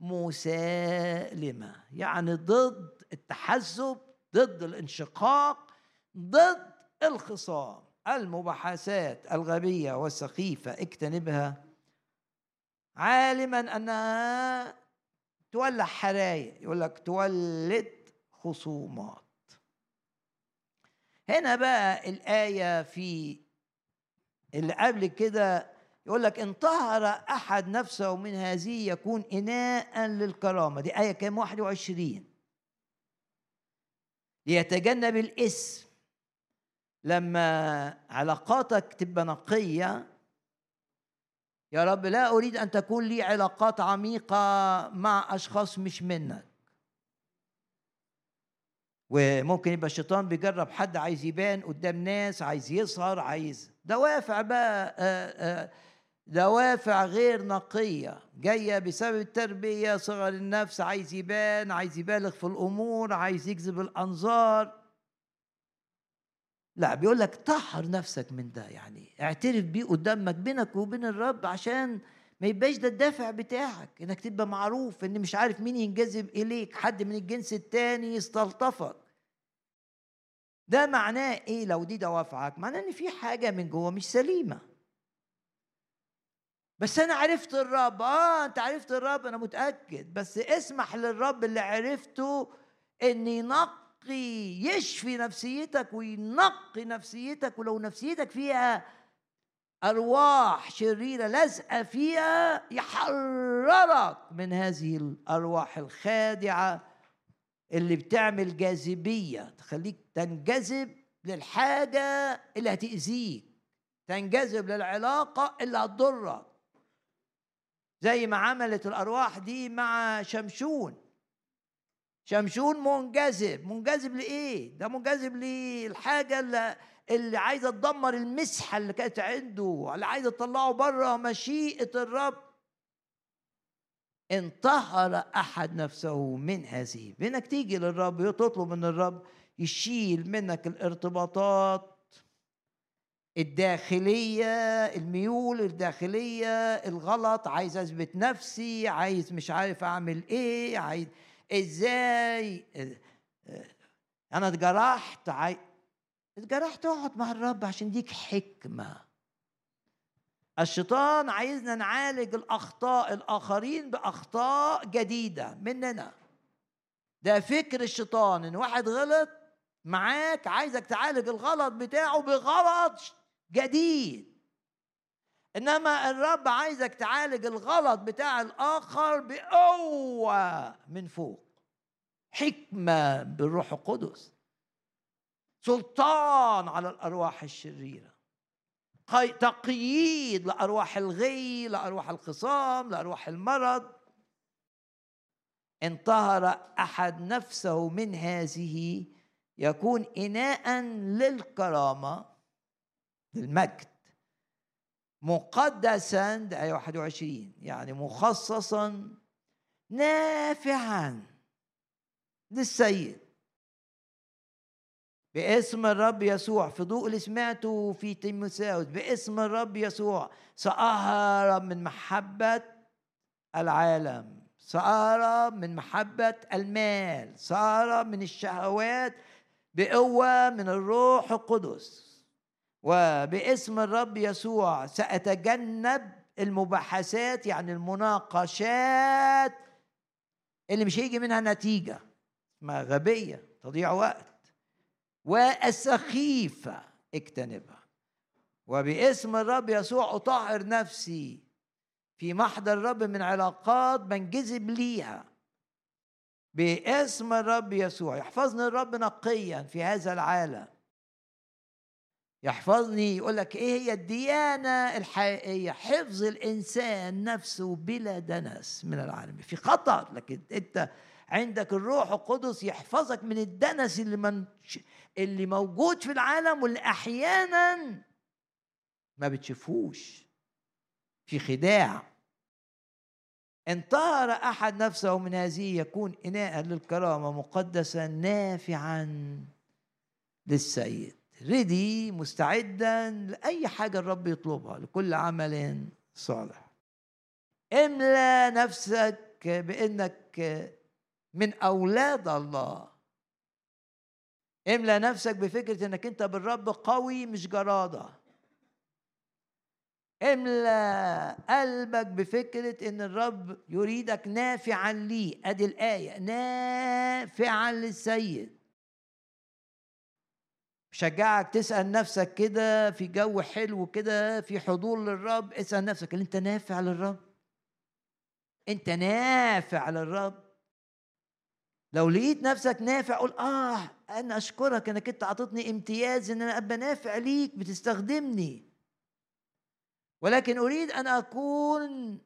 مسالمة. يعني ضد التحزب ضد الانشقاق ضد الخصام. المباحثات الغبية والسخيفة اجتنبها عالما أنها تولع حرايق يقول لك تولد خصومات. هنا بقى الآية في اللي قبل كده يقول لك إن طهر أحد نفسه من هذه يكون إناء للكرامة. دي آية كام؟ 21 ليتجنب الاسم لما علاقاتك تبقى نقية يا رب لا أريد أن تكون لي علاقات عميقة مع أشخاص مش منك. وممكن يبقى الشيطان بيجرب حد عايز يبان قدام ناس عايز يظهر عايز دوافع بقى آه، آه، دوافع غير نقية. جاية بسبب التربية صغر النفس عايز يبان عايز يبالغ في الأمور عايز يجذب الأنظار. لا بيقول لك طهر نفسك من ده يعني. اعترف بيه قدامك بينك وبين الرب عشان ما يبقاش ده الدافع بتاعك. إنك تبقى معروف إن مش عارف مين ينجذب إليك حد من الجنس التاني يستلطفك. ده معناه إيه لو دي دوافعك؟ معناه إن في حاجة من جوه مش سليمة. بس أنا عرفت الرب. آه أنت عرفت الرب أنا متأكد. بس اسمح للرب اللي عرفته إن ينقي يشفي نفسيتك وينقي نفسيتك ولو نفسيتك فيها أرواح شريرة لازقة فيها يحررك من هذه الأرواح الخادعة اللي بتعمل جاذبية تخليك تنجذب للحاجة اللي هتأذيك تنجذب للعلاقة اللي هتضرك. زي ما عملت الأرواح دي مع شمشون. شمشون منجذب. منجذب لإيه؟ ده منجذب للحاجة اللي اللي عايزة تدمر المسحة اللي كانت عنده اللي عايزة تطلعه بره مشيئة الرب. انتهر أحد نفسه من هذه. بانك تيجي للرب تطلب من الرب يشيل منك الارتباطات الداخلية الميول الداخلية الغلط عايز أثبت نفسي عايز مش عارف أعمل إيه عايز إزاي؟ أنا اتجرحت عايز اتجرحت أقعد مع الرب عشان ديك حكمة. الشيطان عايزنا نعالج الأخطاء الآخرين بأخطاء جديدة مننا. ده فكر الشيطان إن واحد غلط معاك عايزك تعالج الغلط بتاعه بغلط جديد. إنما الرب عايزك تعالج الغلط بتاع الآخر بقوة من فوق. حكمة بالروح القدس. سلطان على الأرواح الشريرة. تقييد لأرواح الغي لأرواح الخصام لأرواح المرض. انطهر أحد نفسه من هذه يكون إناء للكرامة للمجد. مقدسا ده آية 21 يعني مخصصا نافعا للسيد. باسم الرب يسوع في ضوء اللي سمعته في تيموثاوس باسم الرب يسوع سأهرب من محبة العالم سأهرب من محبة المال سأهرب من الشهوات بقوة من الروح القدس. وباسم الرب يسوع سأتجنب المباحثات يعني المناقشات اللي مش هيجي منها نتيجة ما غبية تضيع وقت. والسخيفة اجتنبها وباسم الرب يسوع أطهر نفسي في محضر الرب من علاقات بنجذب ليها. باسم الرب يسوع. يحفظني الرب نقيا في هذا العالم. يحفظني يقول لك إيه هي الديانة الحقيقية؟ حفظ الإنسان نفسه بلا دنس من العالم. في خطر لكن أنت عندك الروح القدس يحفظك من الدنس اللي من اللي موجود في العالم واللي أحيانا ما بتشوفوش. في خداع. انطهر أحد نفسه من هذه يكون إناء للكرامة مقدسا نافعا للسيد. ريدي مستعدا لأي حاجة الرب يطلبها لكل عمل صالح. املى نفسك بإنك من أولاد الله. املى نفسك بفكرة إنك أنت بالرب قوي مش جرادة. املى قلبك بفكرة إن الرب يريدك نافعا لي. أدي الآية. نافعا للسيد. شجعك تسأل نفسك كده في جو حلو كده في حضور للرب. اسأل نفسك هل أنت نافع للرب؟ أنت نافع للرب؟ لو لقيت نفسك نافع قول آه أنا أشكرك إنك أنت أعطيتني امتياز إن أنا أبقى نافع ليك بتستخدمني. ولكن أريد أن أكون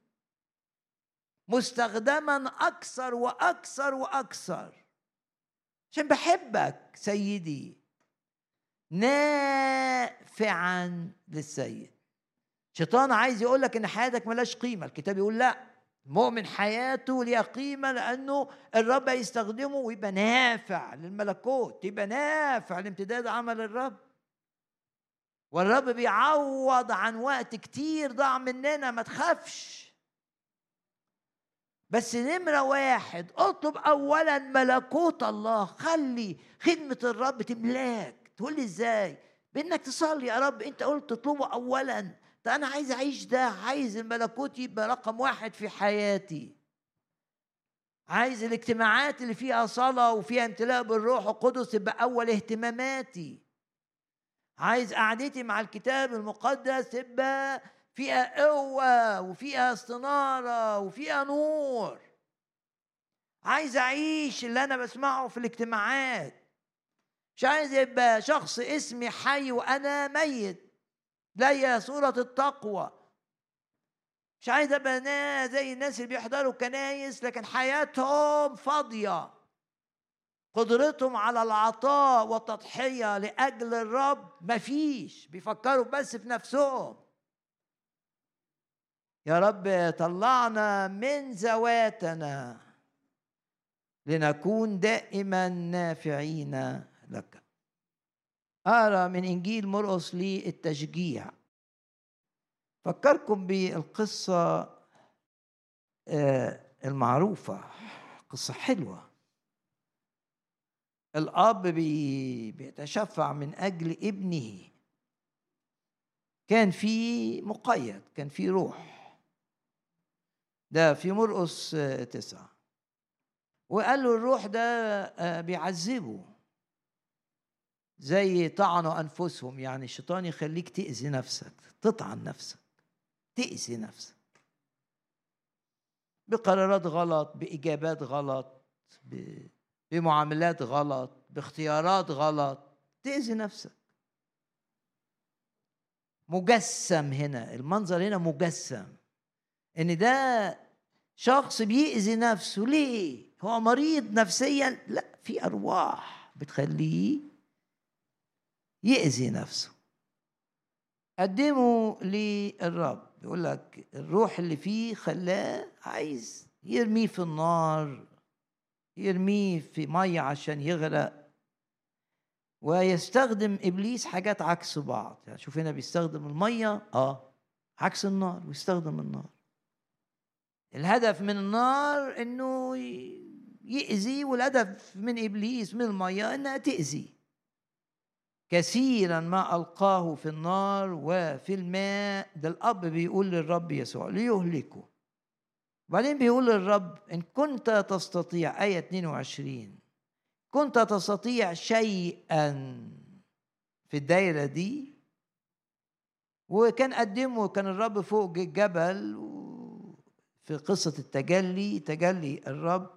مستخدما أكثر وأكثر وأكثر. عشان بحبك سيدي. نافعا للسيد. شيطان عايز يقول لك إن حياتك ملاش قيمة الكتاب يقول لا. المؤمن حياته ليها قيمة لأنه الرب هيستخدمه ويبقى نافع للملكوت يبقى نافع لامتداد عمل الرب. والرب بيعوض عن وقت كتير ضاع مننا ما تخافش. بس نمرة واحد اطلب أولا ملكوت الله. خلي خدمة الرب تملاك. تقول لي إزاي؟ بإنك تصلي يا رب أنت قلت تطلبه اولا. أنا عايز أعيش ده عايز الملكوت يبقى رقم واحد في حياتي. عايز الاجتماعات اللي فيها صلاة وفيها امتلاء بالروح القدس تبقى أول اهتماماتي. عايز قعدتي مع الكتاب المقدس تبقى فيها قوة وفيها استنارة وفيها نور. عايز أعيش اللي أنا بسمعه في الاجتماعات. مش عايز يبقى شخص اسمي حي وأنا ميت. ليا صورة التقوى. مش عايز أبقى زي الناس اللي بيحضروا كنايس لكن حياتهم فاضية. قدرتهم على العطاء والتضحية لأجل الرب مفيش. بيفكروا بس في نفسهم. يا رب طلعنا من ذواتنا لنكون دائما نافعين لك. أرى من إنجيل مرقس للتشجيع. فكركم بالقصة آه، المعروفة قصة حلوة. الأب بيتشفع من أجل ابنه. كان في مقيد كان في روح. ده في مرقس آه، تسعة. وقال له الروح ده آه، بيعذبه. زي طعنوا أنفسهم. يعني الشيطان يخليك تأذي نفسك تطعن نفسك تأذي نفسك. بقرارات غلط بإجابات غلط بمعاملات غلط باختيارات غلط. تأذي نفسك. مجسم هنا المنظر هنا مجسم. إن ده شخص بيأذي نفسه ليه؟ هو مريض نفسيا؟ لا في أرواح بتخليه يأذي نفسه. قدمه للرب. بيقول لك الروح اللي فيه خلاه عايز يرميه في النار يرميه في مية عشان يغرق. ويستخدم إبليس حاجات عكس بعض. يعني شوف هنا بيستخدم المية آه عكس النار ويستخدم النار. الهدف من النار إنه يأذي والهدف من إبليس من المية إنها تأذي. كثيرا ما ألقاه في النار وفي الماء. ده الأب بيقول للرب يسوع ليهلكه. وبعدين بيقول للرب إن كنت تستطيع آية 22 كنت تستطيع شيئا في الدايرة دي؟ وكان قدمه كان الرب فوق الجبل في قصة التجلي. تجلي الرب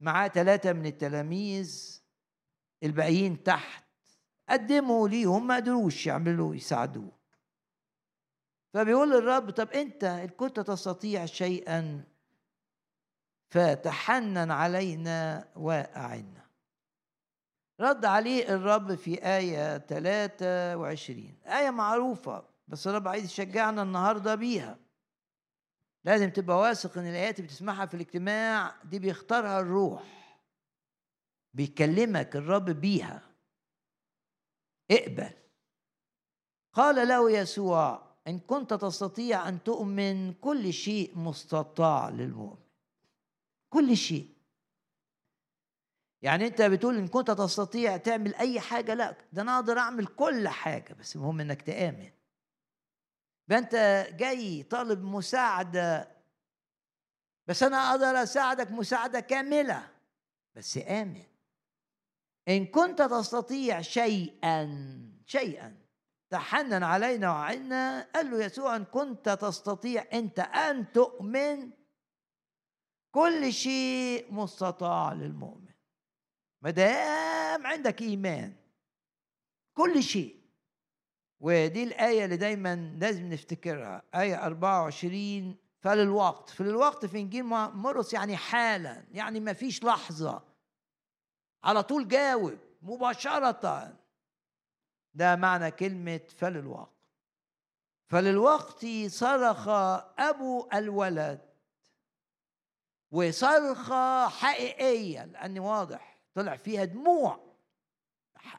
معاه ثلاثة من التلاميذ الباقيين تحت. قدموا ليهم ما قدروش يعملوا يساعدوه. فبيقول للرب طب أنت إن كنت تستطيع شيئا فتحنن علينا وأعنا. رد عليه الرب في آية 23 آية معروفة بس الرب عايز يشجعنا النهاردة بيها. لازم تبقى واثق إن الآيات اللي بتسمعها في الاجتماع دي بيختارها الروح بيكلمك الرب بيها. اقبل. قال له يسوع إن كنت تستطيع أن تؤمن كل شيء مستطاع للمؤمن. كل شيء. يعني أنت بتقول إن كنت تستطيع تعمل أي حاجة لا ده أنا أقدر أعمل كل حاجة بس المهم إنك تآمن. يبقى أنت جاي طالب مساعدة بس أنا أقدر أساعدك مساعدة كاملة بس آمن. إن كنت تستطيع شيئا شيئا تحنن علينا وعنا. قال له يسوع إن كنت تستطيع أنت أن تؤمن. كل شيء مستطاع للمؤمن. ما دام عندك إيمان كل شيء. ودي الآية اللي دايما لازم نفتكرها. آية 24 فللوقت. فللوقت في إنجيل مرقس يعني حالا يعني ما فيش لحظة. على طول جاوب مباشرة. ده معنى كلمة فللوقت. فللوقت صرخ أبو الولد وصرخة حقيقية لأن واضح طلع فيها دموع.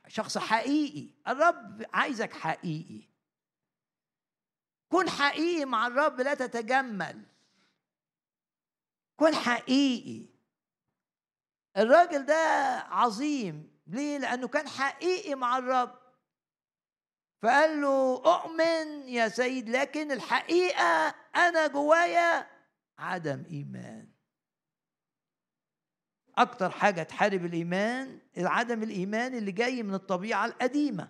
شخص حقيقي الرب عايزك حقيقي. كن حقيقي مع الرب لا تتجمل. كن حقيقي. الراجل ده عظيم. ليه؟ لأنه كان حقيقي مع الرب. فقال له أؤمن يا سيد لكن الحقيقة أنا جوايا عدم إيمان. أكتر حاجة تحارب الإيمان عدم الإيمان اللي جاي من الطبيعة القديمة.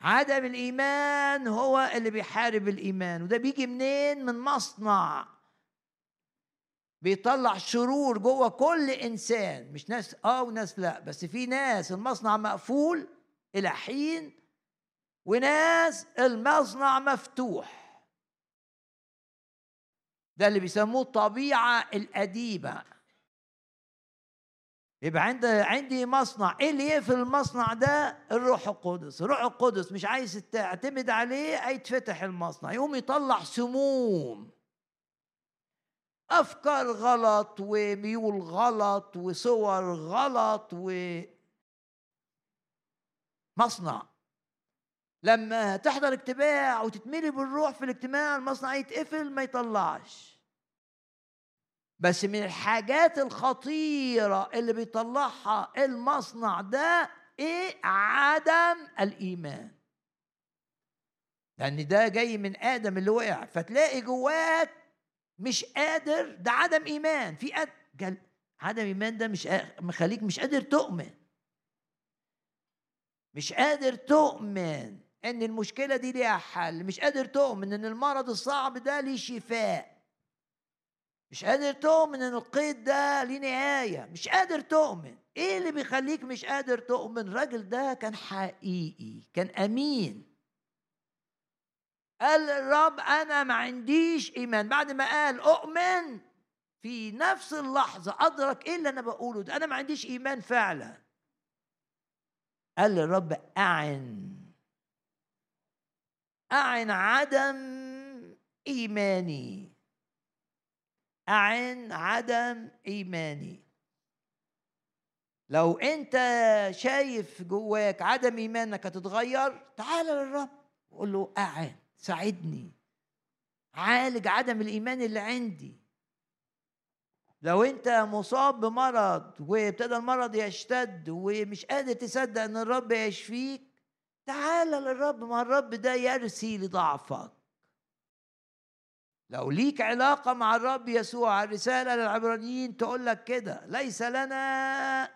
عدم الإيمان هو اللي بيحارب الإيمان وده بيجي منين؟ من مصنع. بيطلع شرور جوه كل إنسان. مش ناس آه وناس لأ بس في ناس المصنع مقفول إلى حين وناس المصنع مفتوح. ده اللي بيسموه الطبيعة الأديبة. يبقى عند عندي مصنع إيه اللي يقفل المصنع ده؟ الروح القدس. الروح القدس مش عايز تعتمد عليه هيتفتح المصنع يقوم يطلع سموم. أفكار غلط وميول غلط وصور غلط و مصنع. لما تحضر اجتماع وتتملي بالروح في الاجتماع المصنع يتقفل ما يطلعش. بس من الحاجات الخطيرة اللي بيطلعها المصنع ده إيه؟ عدم الإيمان. لأن ده جاي من آدم اللي وقع. فتلاقي جواك مش قادر ده عدم إيمان. في عدم إيمان ده مش مخليك مش قادر تؤمن. مش قادر تؤمن إن المشكلة دي ليها حل. مش قادر تؤمن إن المرض الصعب ده ليه شفاء. مش قادر تؤمن إن القيد ده ليه نهاية. مش قادر تؤمن. إيه اللي بيخليك مش قادر تؤمن؟ الراجل ده كان حقيقي كان أمين. قال الرب أنا ما عنديش إيمان. بعد ما قال أؤمن في نفس اللحظة أدرك إيه اللي أنا بقوله ده؟ أنا ما عنديش إيمان فعلا. قال للرب أعن. أعن عدم إيماني. أعن عدم إيماني. لو أنت شايف جواك عدم إيمانك هتتغير تعال للرب وقول له أعن. ساعدني. عالج عدم الإيمان اللي عندي. لو أنت مصاب بمرض وابتدى المرض يشتد ومش قادر تصدق إن الرب يشفيك تعال للرب ما الرب ده يرسي لضعفك. لو ليك علاقة مع الرب يسوع الرسالة للعبرانيين تقول لك كده ليس لنا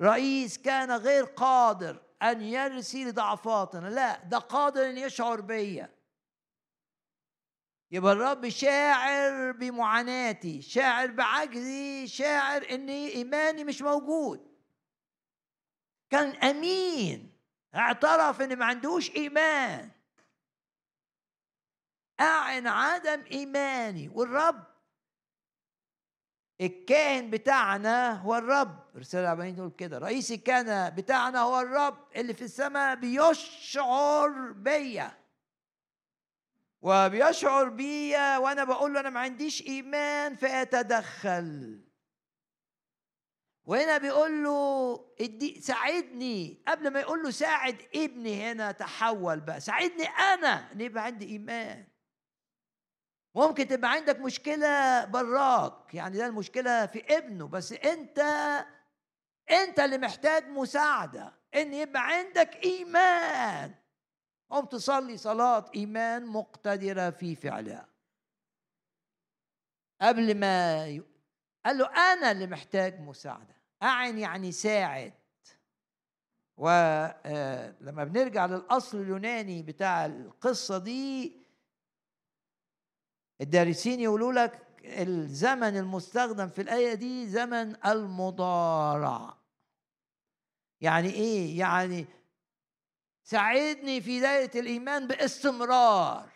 رئيس كان غير قادر. أن يرسي لضعفاتنا لا ده قادر أن يشعر بيا. يبقى الرب شاعر بمعاناتي شاعر بعجزي شاعر إن إيماني مش موجود. كان أمين اعترف إن ما عندوش إيمان. أعن عدم إيماني والرب الكاهن بتاعنا هو الرب. رسالة العبرانيين تقول كده رئيس الكهنة بتاعنا هو الرب اللي في السماء بيشعر بيا. وبيشعر بيا وأنا بقول له أنا ما عنديش إيمان فيتدخل وهنا بيقول له ادي ساعدني. قبل ما يقول له ساعد ابني هنا تحول بقى. ساعدني أنا ان يبقى عندي إيمان. ممكن تبقى عندك مشكلة براك. يعني ده المشكلة في ابنه بس انت انت اللي محتاج مساعدة. ان يبقى عندك إيمان. قم تصلي صلاة إيمان مقتدرة في فعلها. قبل ما قال له أنا اللي محتاج مساعدة. اعن يعني ساعد. ولما آه، بنرجع للأصل اليوناني بتاع القصة دي الدارسين يقولوا لك الزمن المستخدم في الآية دي زمن المضارع. يعني إيه؟ يعني ساعدني في دايرة الإيمان باستمرار.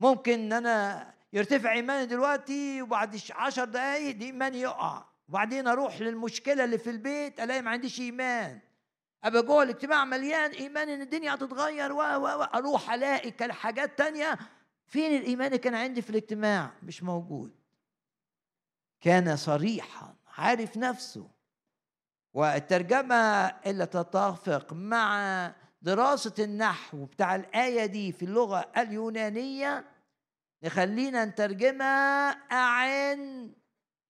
ممكن إن أنا يرتفع إيماني دلوقتي وبعد عشر دقايق دي إيماني يقع. وبعدين أروح للمشكلة اللي في البيت ألاقي ما عنديش إيمان. أبقى جوه الاجتماع مليان إيمان إن الدنيا هتتغير و أروح ألاقي حاجات تانية فين الإيمان اللي كان عندي في الاجتماع؟ مش موجود. كان صريحا عارف نفسه. والترجمة اللي تتفق مع دراسة النحو بتاع الآية دي في اللغة اليونانية نخلينا نترجمها أعن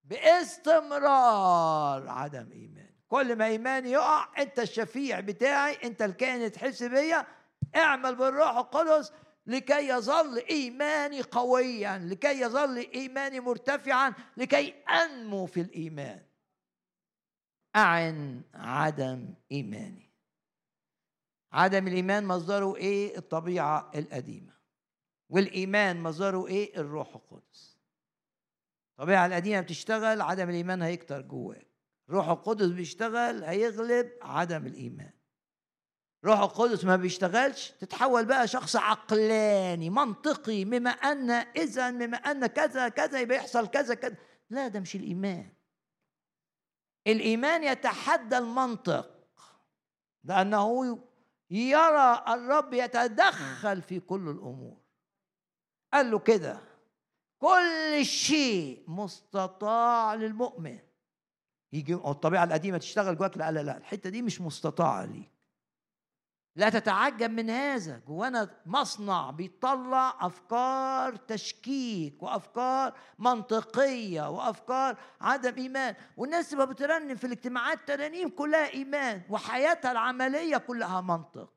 باستمرار عدم إيمان. كل ما إيماني يقع أنت الشفيع بتاعي أنت الكائن تحس بيا اعمل بالروح القدس لكي يظل إيماني قويا لكي يظل إيماني مرتفعا لكي أنمو في الإيمان. أعن عدم إيماني. عدم الإيمان مصدره إيه؟ الطبيعة القديمة. والإيمان مصدره إيه؟ الروح القدس. الطبيعة القديمة بتشتغل عدم الإيمان هيكتر جواك. الروح القدس بيشتغل هيغلب عدم الإيمان. روح القدس ما بيشتغلش تتحول بقى شخص عقلاني منطقي بما أن اذا بما أن كذا كذا يبقى يحصل كذا كذا. لا ده مش الإيمان. الإيمان يتحدى المنطق لأنه يرى الرب يتدخل في كل الأمور. قال له كده كل شيء مستطاع للمؤمن. يجي الطبيعة القديمة تشتغل جواك لا لا لا الحتة دي مش مستطاعة ليك. لا تتعجب من هذا. جوانا مصنع بيطلع أفكار تشكيك وأفكار منطقية وأفكار عدم إيمان. والناس تبقى بترنم في الاجتماعات ترانيم كلها إيمان وحياتها العملية كلها منطق.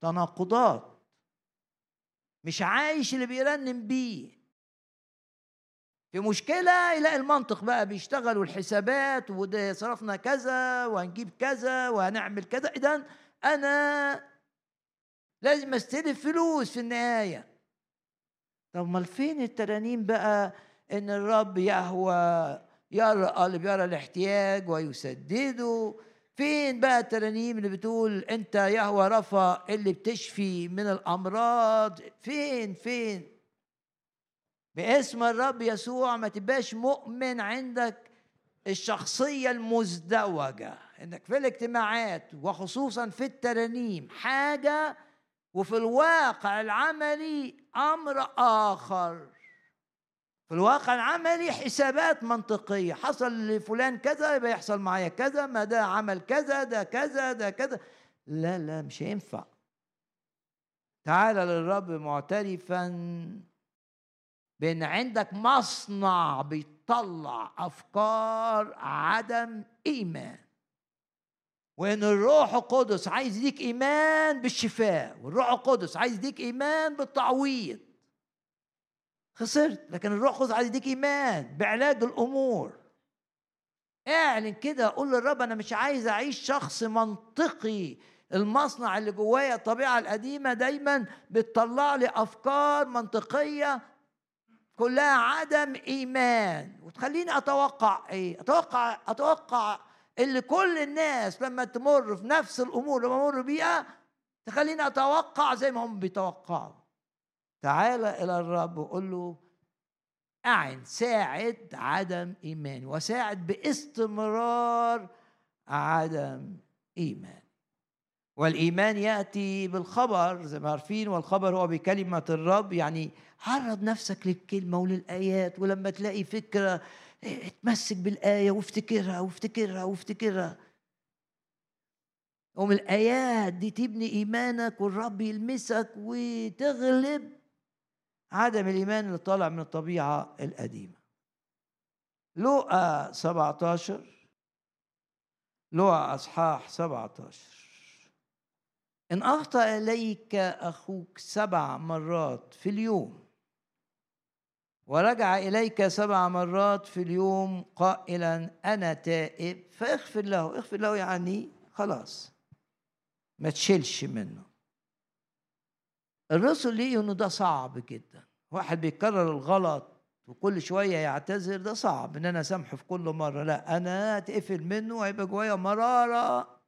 تناقضات. مش عايش اللي بيرنم بيه. في مشكلة يلاقي المنطق بقى بيشتغل والحسابات وده صرفنا كذا وهنجيب كذا وهنعمل كذا. إذا أنا لازم أستلف فلوس في النهاية. طب امال فين الترانيم بقى إن الرب يهوى يرى اللي بيرى الاحتياج ويسدده؟ فين بقى الترانيم اللي بتقول أنت يهوى رفع اللي بتشفي من الأمراض؟ فين فين؟ باسم الرب يسوع ما تبقاش مؤمن عندك الشخصية المزدوجة. إنك في الاجتماعات وخصوصا في الترانيم حاجة وفي الواقع العملي أمر آخر. في الواقع العملي حسابات منطقية. حصل لفلان كذا يبقى يحصل معايا كذا ما ده عمل كذا ده كذا ده كذا. لا لا مش هينفع. تعال للرب معترفا بأن عندك مصنع بيطلع أفكار عدم إيمان. وإن الروح القدس عايز يديك إيمان بالشفاء والروح القدس عايز يديك إيمان بالتعويض. خسرت لكن الروح القدس عايز يديك إيمان بعلاج الأمور. اعلن كده قول للرب أنا مش عايز أعيش شخص منطقي. المصنع اللي جوايا الطبيعة القديمة دايما بتطلع لي أفكار منطقية كلها عدم إيمان. وتخليني أتوقع إيه؟ أتوقع أتوقع اللي كل الناس لما تمر في نفس الأمور اللي بمر بيها تخليني أتوقع زي ما هم بيتوقعوا. تعال إلى الرب وقول له أعن ساعد عدم إيماني وساعد باستمرار عدم إيمان. والإيمان يأتي بالخبر زي ما عارفين والخبر هو بكلمة الرب يعني عرض نفسك للكلمة وللآيات ولما تلاقي فكرة اتمسك بالآية وافتكرها وافتكرها وافتكرها. ومن الآيات دي تبني إيمانك والرب يلمسك وتغلب عدم الإيمان اللي طالع من الطبيعة القديمة. لوقا 17 لوقا أصحاح 17 إن أخطأ إليك أخوك سبع مرات في اليوم ورجع إليك سبع مرات في اليوم قائلا أنا تائب. فاغفر له. اغفر له يعني خلاص. ما تشيلش منه. الرسل ليه؟ إنه ده صعب جدا. واحد بيكرر الغلط وكل شوية يعتذر ده صعب إن أنا اسامحه في كل مرة. لا أنا اتقفل منه هيبقى جوايا مرارة.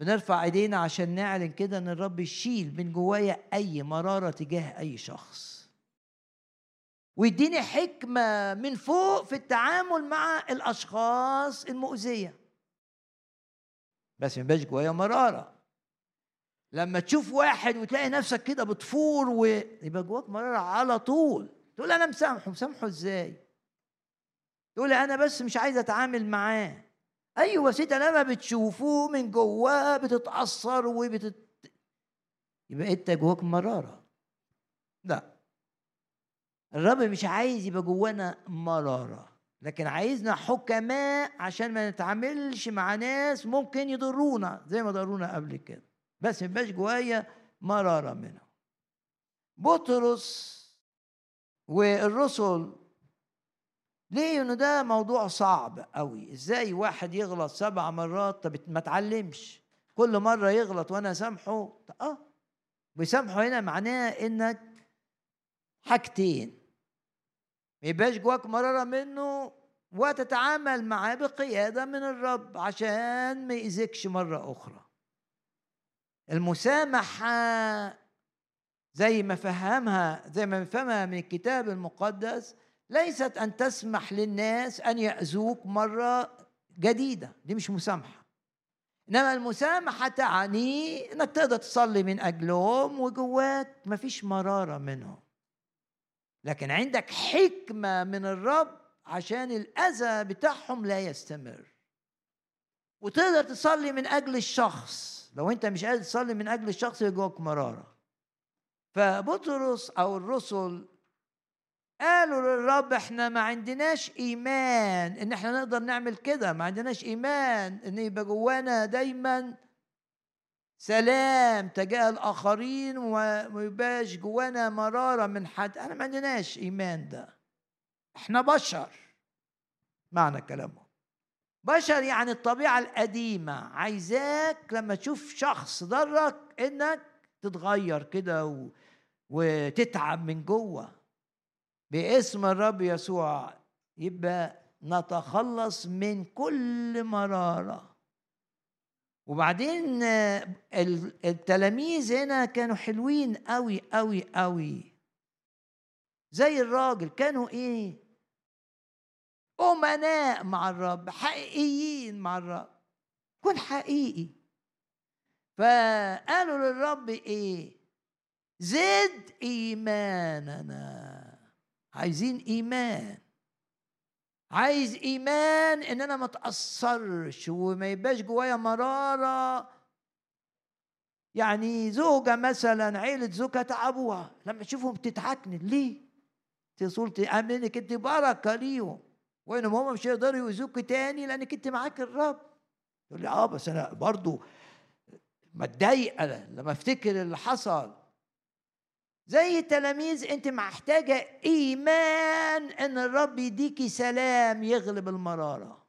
بنرفع إيدينا عشان نعلن كده إن الرب يشيل من جوايا أي مرارة تجاه أي شخص. ويديني حكمة من فوق في التعامل مع الأشخاص المؤذية. بس ما يبقاش جوايا مرارة. لما تشوف واحد وتلاقي نفسك كده بتفور ويبقى جواك مرارة على طول. تقول أنا مسامحه مسامحه إزاي؟ تقول أنا بس مش عايز أتعامل معاه. أيوة ست لما بتشوفه من جواه بتتأثر وبتت يبقى أنت جواك مرارة. لا. الرب مش عايز يبقى جوانا مرارة لكن عايزنا حكماء عشان ما نتعاملش مع ناس ممكن يضرونا زي ما ضرونا قبل كده. بس ما يبقاش جوايا مرارة منهم. بطرس والرسل ليه؟ إنه ده موضوع صعب قوي. إزاي واحد يغلط سبع مرات؟ طب ما تعلمش كل مرة يغلط وأنا سامحه آه. بيسامحه هنا معناه إنك حاجتين. ما يبقاش جواك مرارة منه وتتعامل معاه بقيادة من الرب عشان ما يأذيكش مرة أخرى. المسامحة زي ما فهمها زي ما فهمها من الكتاب المقدس ليست أن تسمح للناس أن يأذوك مرة جديدة. دي مش مسامحة. إنما المسامحة تعني إنك تقدر تصلي من أجلهم وجواك. مفيش مرارة منهم. لكن عندك حكمة من الرب عشان الأذى بتاعهم لا يستمر. وتقدر تصلي من أجل الشخص. لو أنت مش قادر تصلي من أجل الشخص جواك مرارة. فبطرس أو الرسل قالوا للرب إحنا ما عندناش إيمان إن إحنا نقدر نعمل كده. ما عندناش إيمان إن يبقى جوانا دايما سلام تجاه الآخرين وما يبقاش جوانا مرارة من حد. إحنا ما عندناش إيمان ده. إحنا بشر. معنى كلامه. بشر يعني الطبيعة القديمة. عايزاك لما تشوف شخص ضرك إنك تتغير كده و... وتتعب من جوه. باسم الرب يسوع يبقى نتخلص من كل مرارة. وبعدين التلاميذ هنا كانوا حلوين قوي قوي قوي زي الراجل كانوا إيه؟ أمناء مع الرب حقيقيين مع الرب. كن حقيقي. فقالوا للرب إيه؟ زد إيماننا. عايزين إيمان. عايز إيمان إن أنا ما اتاثرش وما يبقاش جوايا مرارة. يعني زوجة مثلا عيلة زوجها تعبوها لما تشوفهم تتعكن ليه؟ تصول تأمن انك أنت بركة ليهم. وإنهم هم مش هيقدروا يؤذوك تاني لأنك أنت معاك الرب. تقول لي آه بس أنا برضو متضايقة لما أفتكر اللي حصل. زي التلاميذ انت محتاجة إيمان إن الرب يديكي سلام يغلب المرارة.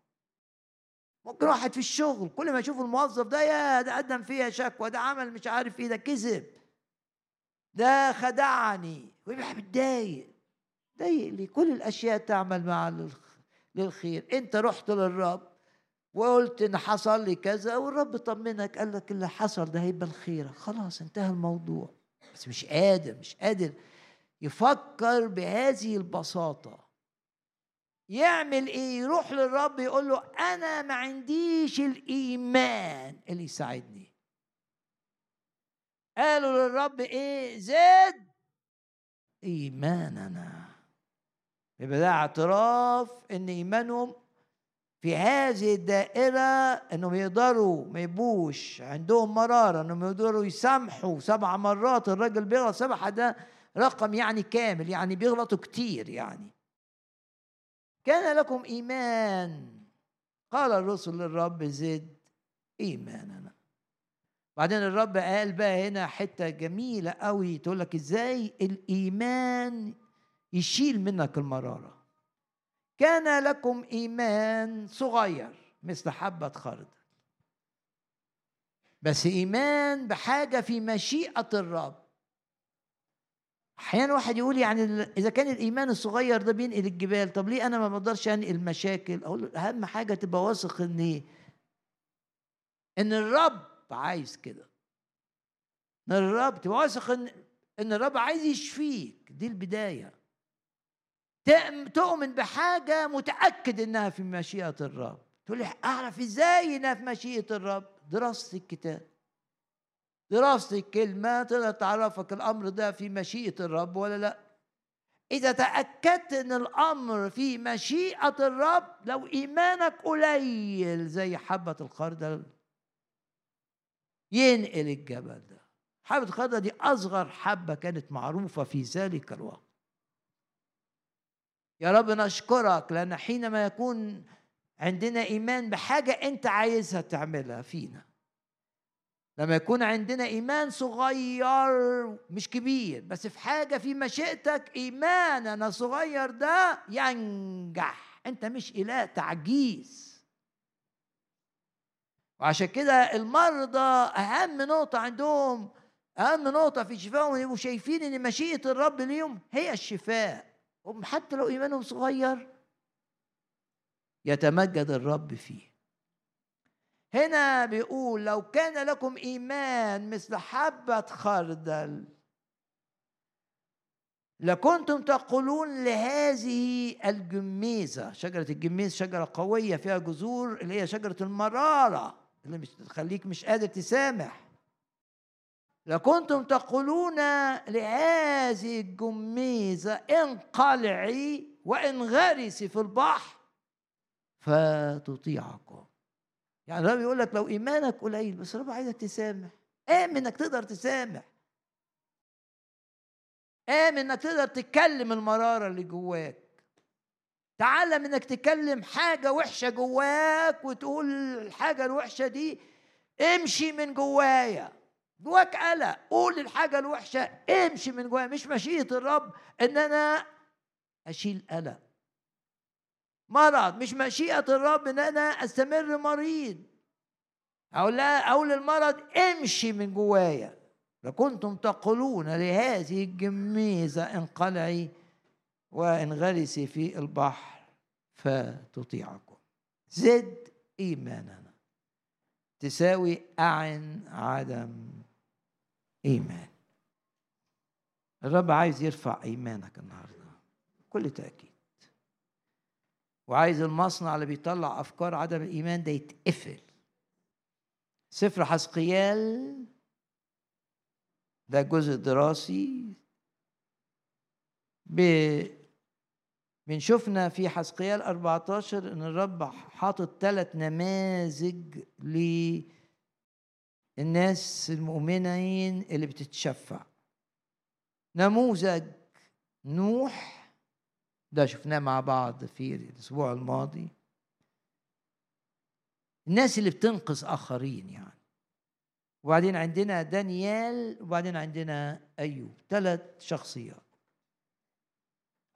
ممكن واحد في الشغل كل ما يشوف الموظف ده يا ده قدم فيها شكوى ده عمل مش عارف إيه ده كذب. ده خدعني. ويبقى متضايق. ضايق لي كل الأشياء تعمل مع للخير. أنت رحت للرب وقلت إن حصل لي كذا والرب طمنك قال لك اللي حصل ده هيبقى الخير. خلاص انتهى الموضوع. بس مش قادر مش قادر يفكر بهذه البساطة. يعمل إيه؟ يروح للرب يقول له أنا ما عنديش الإيمان اللي يساعدني. قالوا للرب إيه؟ زد إيماننا. يبقى ده اعتراف إن إيمانهم في هذه الدائرة أنهم يقدروا ما يبوش عندهم مرارة أنهم يقدروا يسامحوا سبع مرات الراجل بيغلط سبعة ده رقم يعني كامل يعني بيغلطوا كتير يعني. كان لكم إيمان. قال الرسل للرب زد إيماننا. بعدين الرب قال بقى هنا حتة جميلة قوي تقول لك إزاي الإيمان يشيل منك المرارة. كان لكم إيمان صغير مثل حبة خردل بس إيمان بحاجة في مشيئة الرب. أحيانا واحد يقول يعني إذا كان الإيمان الصغير ده بينقل الجبال طب ليه أنا ما بقدرش أنقل مشاكل؟ أقول له أهم حاجة تبقى واثق إن إيه؟ إن الرب عايز كده. إن الرب تبقى واثق إن إن الرب عايز يشفيك. دي البداية. تؤمن بحاجة متأكد إنها في مشيئة الرب. تقول لي أعرف إزاي إنها في مشيئة الرب؟ دراسة الكتاب. دراسة الكلمة تقدر تعرفك الأمر ده في مشيئة الرب ولا لأ؟ إذا تأكدت إن الأمر في مشيئة الرب لو إيمانك قليل زي حبة الخردل ينقل الجبل ده. حبة الخردل دي أصغر حبة كانت معروفة في ذلك الوقت. يا رب نشكرك لأن حينما يكون عندنا إيمان بحاجة أنت عايزها تعملها فينا. لما يكون عندنا إيمان صغير مش كبير بس في حاجة في مشيئتك إيماننا صغير ده ينجح. أنت مش إله تعجيز. وعشان كده المرضى أهم نقطة عندهم أهم نقطة في شفائهم يبقوا شايفين إن مشيئة الرب ليهم هي الشفاء. حتى لو إيمانهم صغير يتمجد الرب فيه. هنا بيقول لو كان لكم إيمان مثل حبة خردل لكنتم تقولون لهذه الجميزة. شجرة الجميز شجرة قوية فيها جذور اللي هي شجرة المرارة اللي مش تخليك مش قادر تسامح. لكنتم تقولون لهذه الجميزة انقلعي وانغرسي في البحر فتطيعكم. يعني الرب يقول لك لو إيمانك قليل بس الرب عايزك تسامح. آمن إنك تقدر تسامح. آمن إنك تقدر تتكلم المرارة اللي جواك. تعلم إنك تكلم حاجة وحشة جواك وتقول الحاجة الوحشة دي امشي من جوايا. جواك قلق قول الحاجة الوحشة امشي من جوايا. مش مشيئة الرب إن أنا أشيل قلق. مرض مش مشيئة الرب إن أنا أستمر مريض. أقول أقول للمرض امشي من جوايا. لكنتم تقولون لهذه الجميزة انقلعي وإنغرسي في البحر فتطيعكم زد ايماننا تساوي أعن عدم إيمان. الرب عايز يرفع إيمانك النهارده بكل تأكيد. وعايز المصنع اللي بيطلع أفكار عدم الإيمان ده يتقفل. سفر حسقيال ده جزء دراسي بنشوفنا في حسقيال 14 إن الرب حاطط ثلاث نماذج للناس المؤمنين اللي بتتشفع. نموذج نوح ده شفناه مع بعض في الأسبوع الماضي. الناس اللي بتنقذ آخرين يعني. وبعدين عندنا دانيال وبعدين عندنا أيوب. ثلاث شخصيات.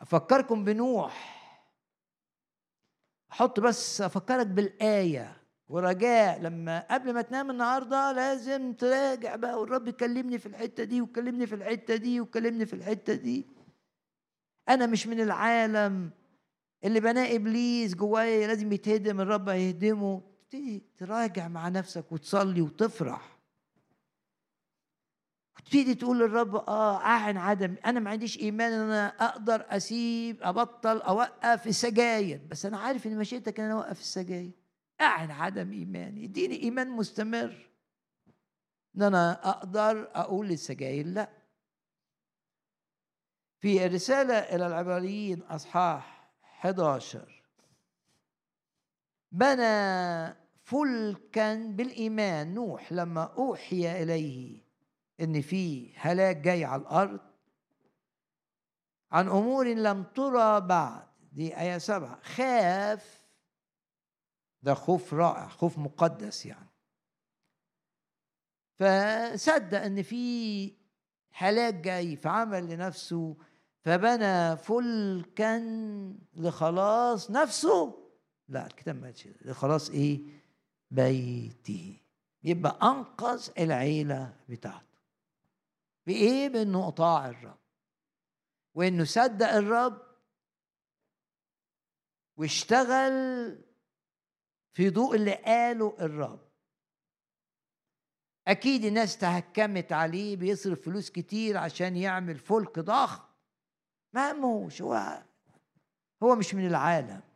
أفكركم بنوح. أحط بس أفكرك بالآية. ورجاء لما قبل ما تنام النهارده لازم تراجع بقى والرب يكلمني في الحتة دي وكلمني في الحتة دي وكلمني في الحتة دي. أنا مش من العالم اللي بناه إبليس جوايا لازم يتهدم الرب هيهدمه. تبتدي تراجع مع نفسك وتصلي وتفرح. وتبتدي تقول للرب آه أعن عدم أنا ما عنديش إيمان إن أنا أقدر أسيب أبطل أوقف السجاير. بس أنا عارف إن مشيئتك إن أنا أوقف السجاير. أعن عدم إيماني. إديني إيمان مستمر. إن أنا أقدر أقول للسجاير لا. في الرسالة إلى العبريين أصحاح 11 بنى فلكا بالإيمان. نوح لما أوحي إليه إن في هلاك جاي على الأرض عن أمور لم ترى بعد. دي آية سبعة. خاف ده خوف رائع خوف مقدس يعني. فصدق إن في هلاك جاي فعمل لنفسه فبنى فلكا لخلاص نفسه. لا الكتاب ما قالش لخلاص إيه؟ بيته. يبقى أنقذ العيلة بتاعته. بإيه؟ بإنه اطاع الرب. وإنه صدق الرب واشتغل في ضوء اللي قاله الرب. أكيد الناس تهكمت عليه بيصرف فلوس كتير عشان يعمل فلك ضخم. ما هموش هو هو مش من العالم.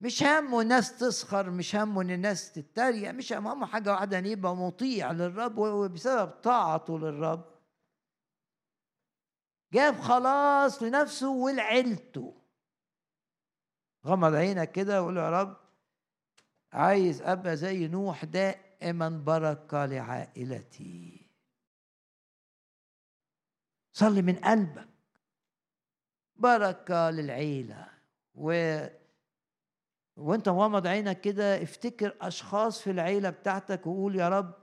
مش همه الناس تسخر مش همه ان الناس تتريق مش همه حاجة واحدة ان يبقى مطيع للرب وبسبب طاعته للرب. جاب خلاص لنفسه ولعيلته. غمض عينك كده وقول يا رب عايز أبقى زي نوح دائما بركة لعائلتي. صلي من قلبك. بركة للعيلة و وانت مغمض عينك كده افتكر أشخاص في العيلة بتاعتك وقول يا رب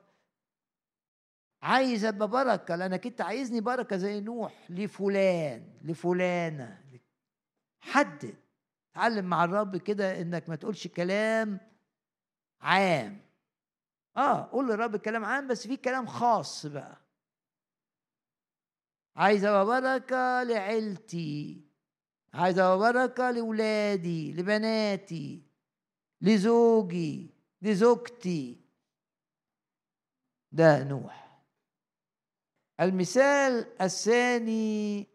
عايز أبقى بركة لأنك أنت عايزني بركة زي نوح لفلان لفلانة. حدد اتعلم مع الرب كده إنك ما تقولش كلام عام. آه قول للرب كلام عام بس في كلام خاص بقى. عايز بركة لعيلتي عايز بركة لولادي لبناتي. لزوجي لزوجتي. ده نوح. المثال الثاني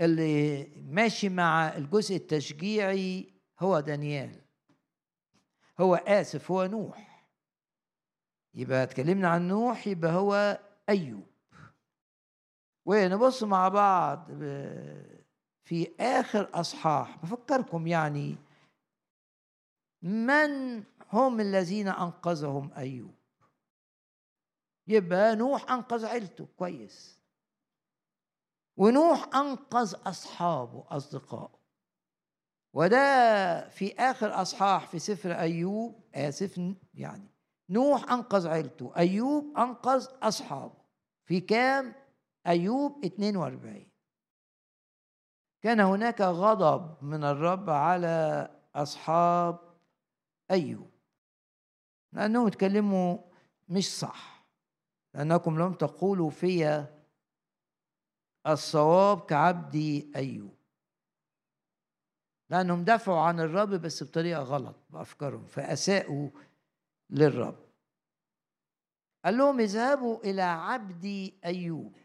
اللي ماشي مع الجزء التشجيعي هو دانيال. هو آسف هو نوح. يبقى اتكلمنا عن نوح يبقى هو أيوب. ونبص مع بعض في آخر أصحاح. بفكركم يعني من هم الذين أنقذهم أيوب؟ يبقى نوح أنقذ عيلته كويس. ونوح أنقذ أصحابه أصدقائه. وده في آخر أصحاح في سفر أيوب آسف يعني نوح أنقذ عيلته أيوب أنقذ أصحابه. في كام؟ أيوب 42 كان هناك غضب من الرب على أصحاب أيوب لأنهم اتكلموا مش صح. لأنكم لم تقولوا في الصواب كعبدي أيوب لأنهم دافعوا عن الرب بس بطريقة غلط بأفكارهم فأساءوا للرب. قال لهم اذهبوا إلى عبدي أيوب.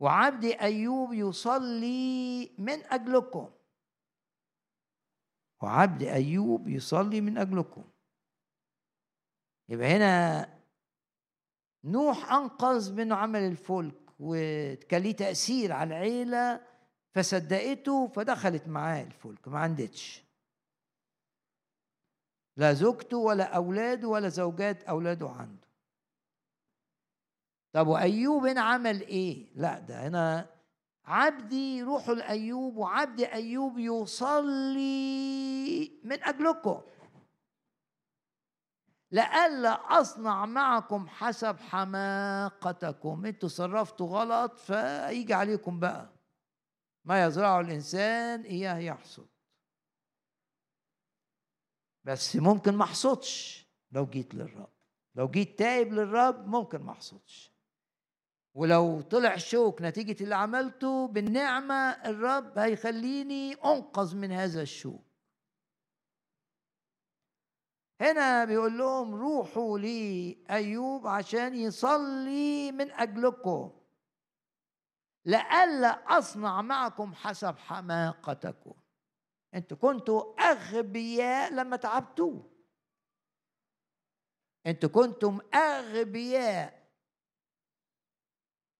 وعبد أيوب يصلي من أجلكم. وعبد أيوب يصلي من أجلكم. يبقى هنا نوح أنقذ منه عمل الفلك وكان ليه تأثير على العيلة فصدقته فدخلت معاه الفلك ما عندتش. لا زوجته ولا أولاده ولا زوجات أولاده عنده. طب وأيوب هنا عمل إيه؟ لا ده هنا عبدي روحوا لايوب وعبد أيوب يصلي من أجلكم. لئلا أصنع معكم حسب حماقتكم. أنتوا صرفتوا غلط فيجي عليكم بقى. ما يزرعه الإنسان إياه يحصد. بس ممكن ما أحصدش. لو جيت للرب. لو جيت تايب للرب ممكن ما أحصدش. ولو طلع شوك نتيجة اللي عملته بالنعمة الرب هيخليني أنقذ من هذا الشوك. هنا بيقول لهم روحوا لأيوب عشان يصلي من أجلكم. لئلا أصنع معكم حسب حماقتكم. أنتوا كنتوا أغبياء لما تعبتوا أنتوا كنتم أغبياء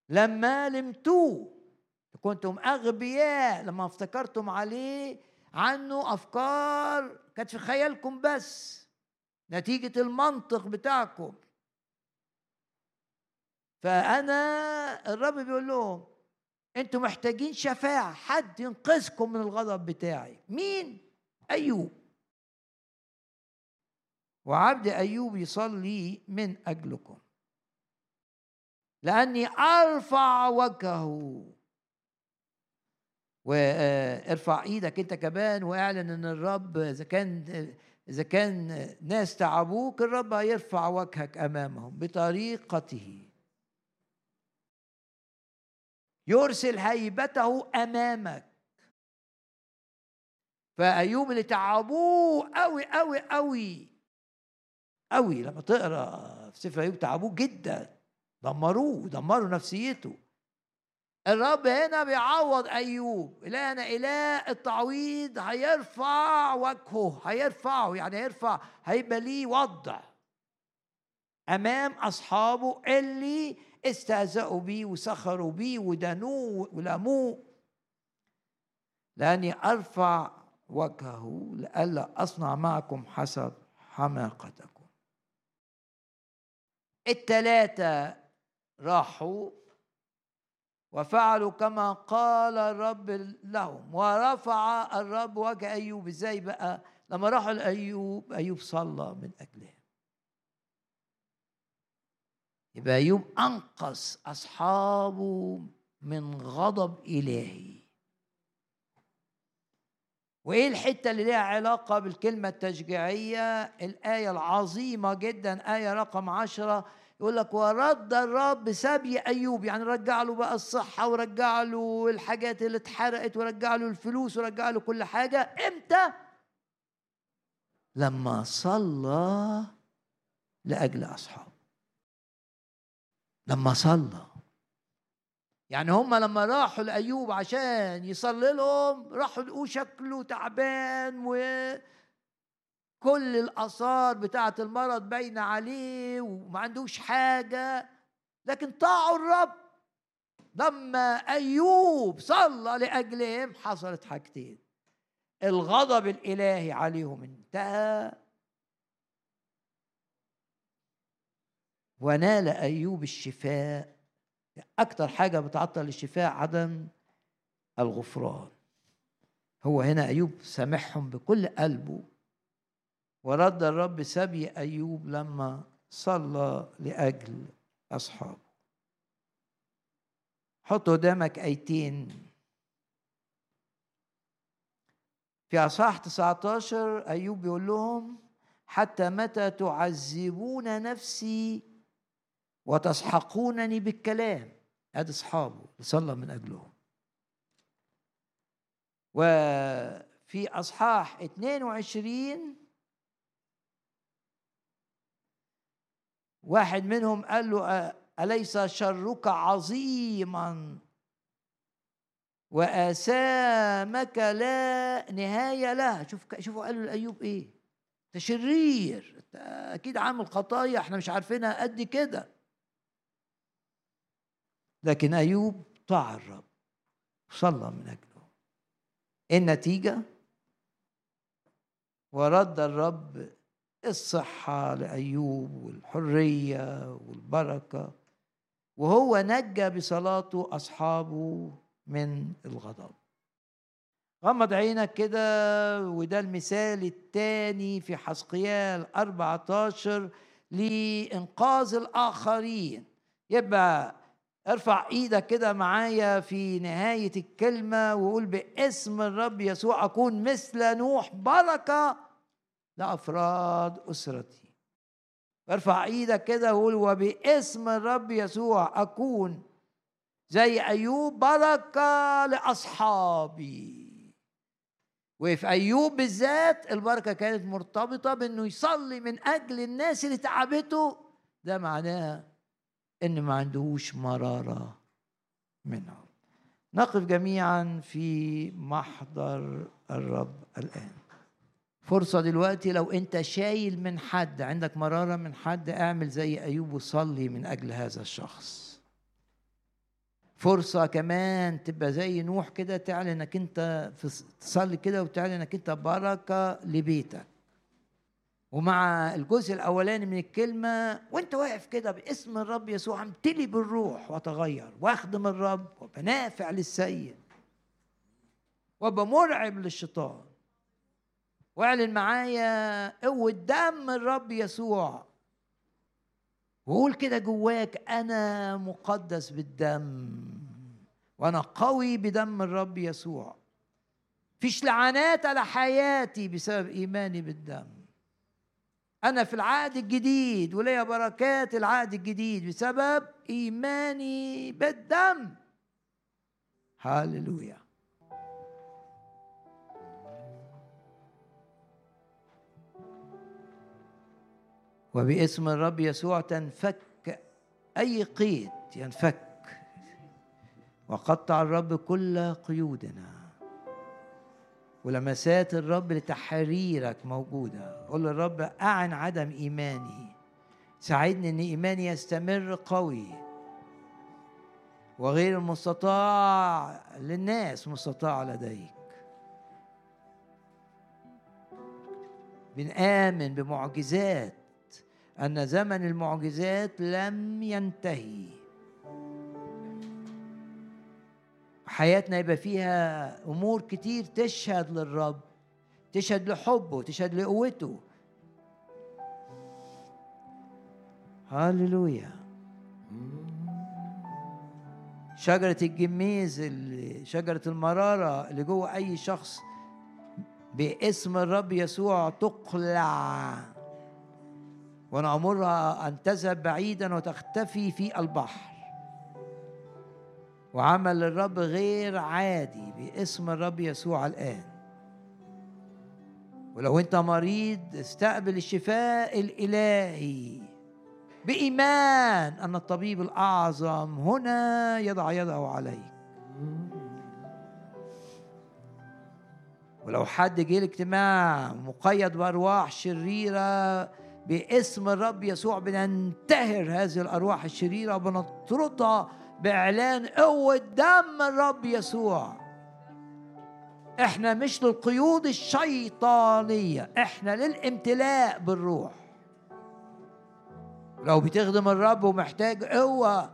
لما لمتوه. كنتم أغبياء لما افتكرتم عليه عنه أفكار كانت في خيالكم بس نتيجة المنطق بتاعكم. فأنا الرب بيقول لهم أنتم محتاجين شفاعة حد ينقذكم من الغضب بتاعي. مين؟ أيوب. وعبد أيوب يصلي من أجلكم. لأني أرفع وجهه. وارفع إيدك أنت كمان وأعلن إن الرب إذا كان إذا كان ناس تعبوك الرب هيرفع وجهك أمامهم بطريقته. يرسل هيبته أمامك. فأيوب اللي تعبوه قوي قوي قوي قوي لما تقرأ في سفر أيوب تعبوه جدا. دمروه دمروا نفسيته. الرب هنا بيعوض أيوب إلهنا إله التعويض هيرفع وجهه هيرفعه يعني هيرفع هيبقى ليه وضع أمام أصحابه اللي استهزأوا بيه وسخروا بيه ودانوه ولاموه لأني أرفع وجهه لئلا أصنع معكم حسب حماقتكم. الثلاثه راحوا وفعلوا كما قال الرب لهم. ورفع الرب وجه أيوب. إزاي بقى؟ لما راحوا لأيوب أيوب صلى من أجلهم. يبقى أيوب أنقذ أصحابه من غضب إلهي. وإيه الحتة اللي ليها علاقة بالكلمة التشجيعية؟ الآية العظيمة جدا آية رقم عشرة. يقول لك ورد الرب سبي أيوب يعني رجع له بقى الصحة ورجع له الحاجات اللي اتحرقت ورجع له الفلوس ورجع له كل حاجة. إمتى؟ لما صلى لأجل أصحابه. لما صلى. يعني هم لما راحوا لأيوب عشان يصلي لهم راحوا لقوه شكله تعبان و كل الآثار بتاعة المرض باينة عليه وما عندوش حاجة. لكن طاعوا الرب. لما أيوب صلى لأجلهم حصلت حاجتين. الغضب الإلهي عليهم انتهى. ونال أيوب الشفاء. أكتر حاجة بتعطل الشفاء عدم الغفران. هو هنا أيوب سامحهم بكل قلبه. ورد الرب سبي أيوب لما صلى لأجل أصحابه. حط قدامك آيتين. في أصحاح 19 أيوب بيقول لهم حتى متى تعذبون نفسي وتسحقونني بالكلام؟ أدي أصحابه صلى من أجلهم. وفي أصحاح 22 واحد منهم قال له أليس شرك عظيما؟ وآثامك لا نهاية لها. شوف شوفوا قالوا لأيوب إيه؟ أنت شرير أكيد عامل خطايا إحنا مش عارفينها قد كده. لكن أيوب طاع الرب صلى من أجله. النتيجة؟ ورد الرب الصحة لأيوب والحرية والبركة. وهو نجى بصلاته أصحابه من الغضب. غمض عينك كده وده المثال الثاني في حسقيال 14 لإنقاذ الآخرين. يبقى ارفع إيدك كده معايا في نهاية الكلمة وقول باسم الرب يسوع أكون مثل نوح بركة لأفراد أسرتي. ارفع إيدك كده وقول وباسم الرب يسوع أكون زي أيوب بركة لأصحابي. وفي أيوب بالذات البركة كانت مرتبطة بأنه يصلي من أجل الناس اللي تعبته. ده معناه إن ما عندهوش مرارة منهم. نقف جميعا في محضر الرب الآن. فرصة دلوقتي لو أنت شايل من حد عندك مرارة من حد اعمل زي أيوب وصلي من أجل هذا الشخص. فرصة كمان تبقى زي نوح كده تعلن إنك أنت تصلي كده وتعلن إنك أنت بركة لبيتك. ومع الجزء الأولاني من الكلمة وأنت واقف كده باسم الرب يسوع امتلي بالروح واتغير واخدم الرب وابقى نافع للسيد. وأبقى مرعب للشيطان. واعلن معايا قوة دم الرب يسوع. وقول كده جواك أنا مقدس بالدم وأنا قوي بدم الرب يسوع. فيش لعنات على حياتي بسبب إيماني بالدم. أنا في العهد الجديد وليا بركات العهد الجديد بسبب إيماني بالدم. هاللويا. وباسم الرب يسوع تنفك أي قيد ينفك. وقطع الرب كل قيودنا. ولمسات الرب لتحريرك موجودة. قول للرب أعن عدم إيماني. ساعدني أن إيماني يستمر قوي. وغير المستطاع للناس مستطاع لديك. بنآمن بمعجزات أن زمن المعجزات لم ينتهي. حياتنا يبقى فيها أمور كتير تشهد للرب تشهد لحبه تشهد لقوته. هللويا. شجرة الجميز شجرة المرارة اللي جوه أي شخص باسم الرب يسوع تقلع. ونأمرها أن تذهب بعيدا وتختفي في البحر. وعمل الرب غير عادي باسم الرب يسوع الآن. ولو أنت مريض استقبل الشفاء الإلهي بإيمان أن الطبيب الأعظم هنا يضع يده عليك. ولو حد جه الاجتماع مقيد بأرواح شريرة باسم الرب يسوع بننتهر هذه الأرواح الشريرة وبنطردها بإعلان قوة دم الرب يسوع. إحنا مش للقيود الشيطانية إحنا للامتلاء بالروح. لو بتخدم الرب ومحتاج قوة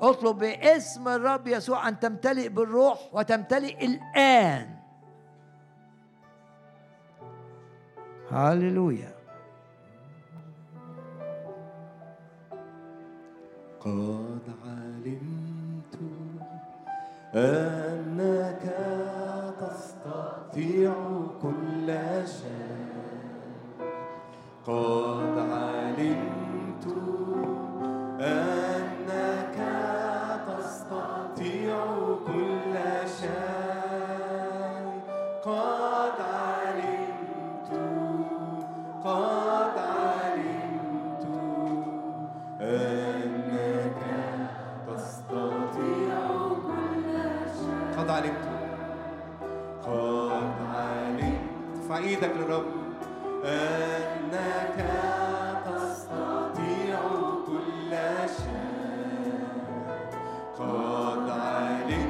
اطلب باسم الرب يسوع أن تمتلئ بالروح وتمتلئ الآن. هللويا قد علمت أنك تستطيع كل شيء. قد علمت أنك تستطيع كل شيء. قد إيدك للرب. أنك تستطيع كل قد علمت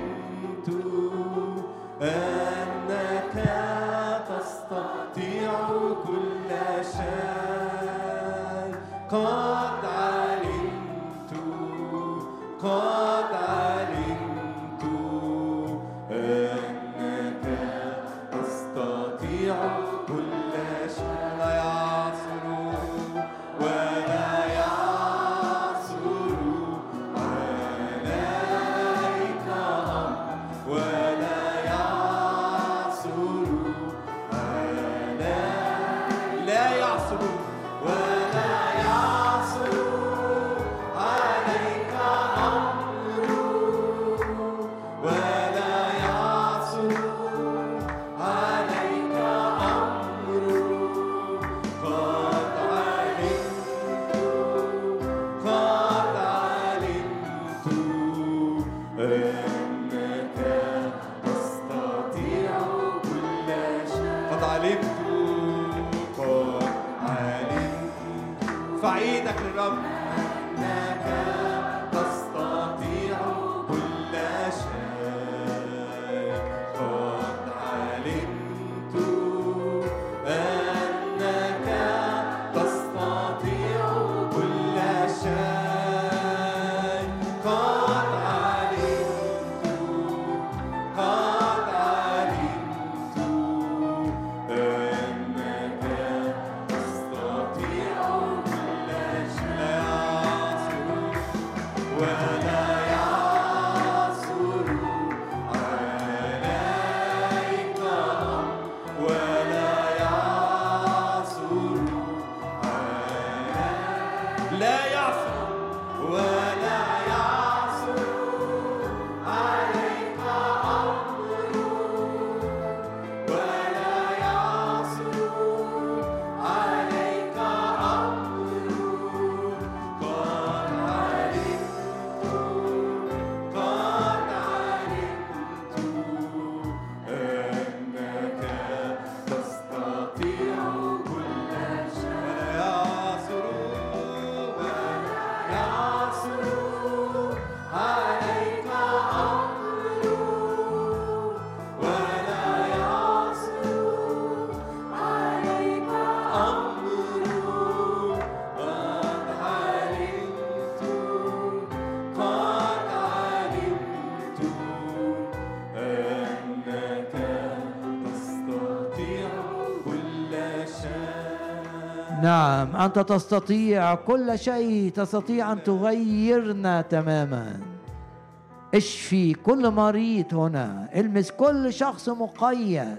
أنت تستطيع كل شيء تستطيع أن تغيرنا تماما. اشفي كل مريض هنا؟ المس كل شخص مقيد.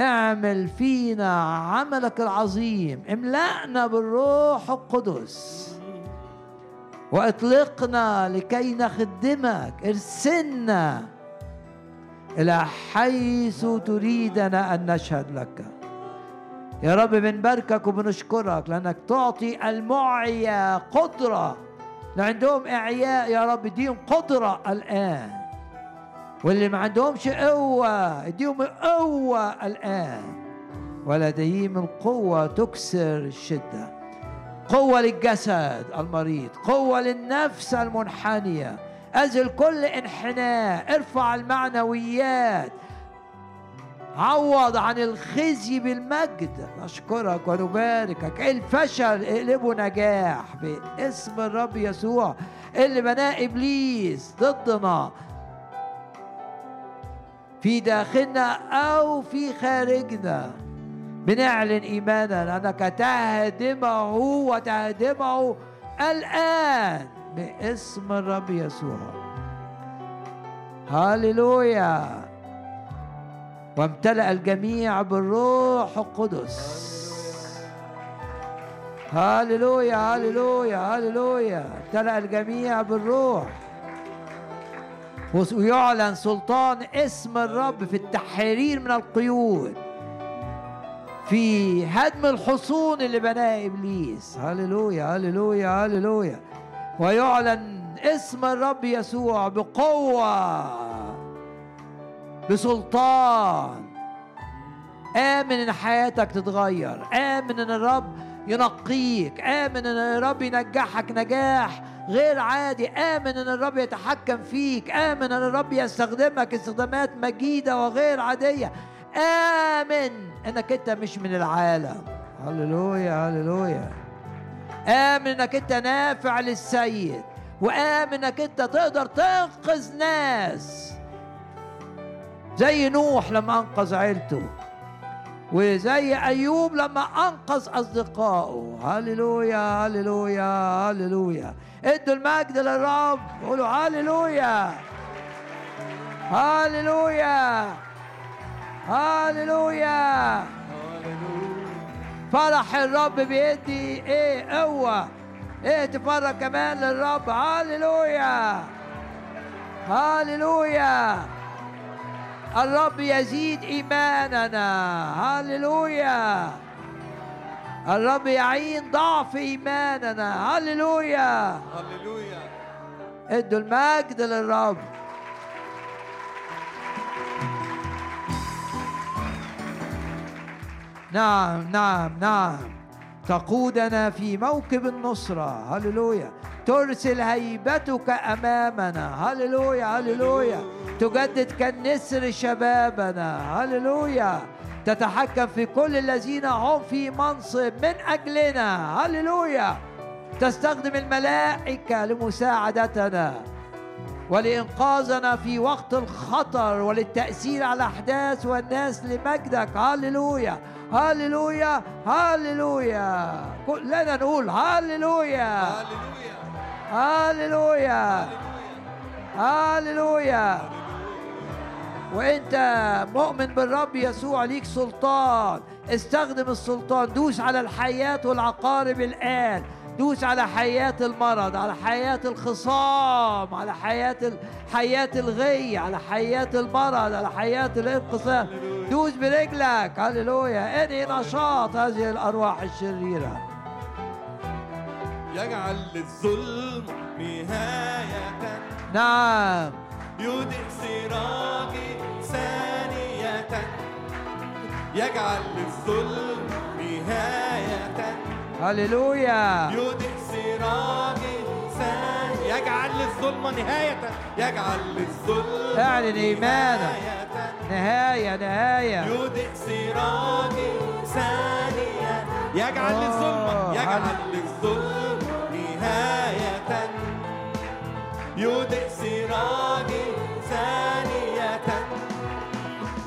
اعمل فينا عملك العظيم. املأنا بالروح القدس. وأطلقنا لكي نخدمك. ارسلنا إلى حيث تريدنا أن نشهد لك. يا رب بنباركك وبنشكرك لأنك تعطي المعيا قدرة. اللي عندهم إعياء يا رب اديهم قدرة الآن. واللي ما عندهمش قوة اديهم قوة الآن. ولديهم القوه تكسر الشدة. قوة للجسد المريض قوة للنفس المنحنية. أزل كل انحناء ارفع المعنويات. عوض عن الخزي بالمجد. نشكرك ونباركك. الفشل اقلبه نجاح باسم الرب يسوع. اللي بناه إبليس ضدنا. في داخلنا أو في خارجنا. بنعلن إيمانا أنك تهدمه وتهدمه الآن باسم الرب يسوع. هللويا وامتلأ الجميع بالروح القدس. هللويا هللويا هللويا امتلأ الجميع بالروح. ويعلن سلطان اسم الرب في التحرير من القيود. في هدم الحصون اللي بناها إبليس. هللويا هللويا هللويا ويعلن اسم الرب يسوع بقوة. بسلطان. آمن إن حياتك تتغير. آمن إن الرب ينقيك. آمن إن الرب ينجحك نجاح غير عادي. آمن إن الرب يتحكم فيك. آمن إن الرب يستخدمك استخدامات مجيدة وغير عادية. آمن إنك أنت مش من العالم. هللويا هللويا. آمن إنك أنت نافع للسيد. وآمن إنك أنت تقدر تنقذ ناس. زي نوح لما أنقذ عيلته وزي أيوب لما أنقذ أصدقائه. هللويا هللويا هللويا. إدوا المجد للرب قولوا هللويا. هللويا. هللويا. فرح الرب بيدي. إيه قوة إيه تفرج كمان للرب؟ هللويا. هللويا. الرب يزيد إيماننا. هللويا. الرب يعين ضعف إيماننا. هللويا. هللويا. ادوا المجد للرب. نعم نعم نعم. تقودنا في موكب النصرة. هللويا. ترسل هيبتك أمامنا. هللويا هللويا. تجدد كالنسر شبابنا. هللويا. تتحكم في كل الذين هم في منصب من أجلنا. هللويا. تستخدم الملائكة لمساعدتنا ولإنقاذنا في وقت الخطر وللتأثير على الأحداث والناس لمجدك. هللويا. هللويا. هللويا. كلنا نقول هللويا. هللويا. هللويا. هللويا. وانت مؤمن بالرب يسوع ليك سلطان. استخدم السلطان. دوس على الحياة والعقارب الآن. دوس على حياة المرض على حياة الخصام على حياة حياة الغي على حياة المرض على حياة الانقسام دوس برجلك. هللويا. أنهي نشاط هذه الأرواح الشريرة؟ يجعل للظلم نهاية. نعم. يودع سراجي ثانية. يجعل للظلم نهاية. هللويا. يودع سراجي ثانية. يجعل للظلم نهاية. يجعل للظلم اعلن إيمانك. نهاية. نهاية يودع سراجي ثانية. يجعل آه، للظلم يجعل هل- للظلم نهاية. يودع سراجي ثانية.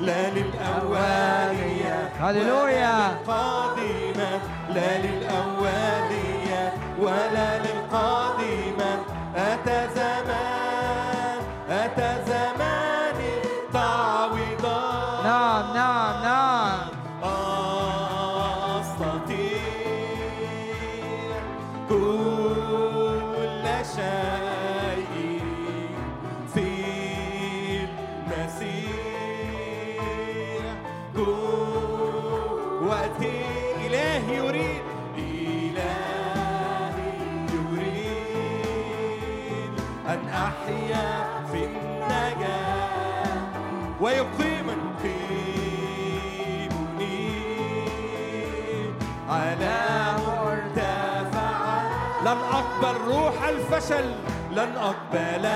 لا للأولية هللويا. للقادمة. لا للأولية ولا للقادمة. أتى زمان. في أقبل روح الفشل. لن أقبل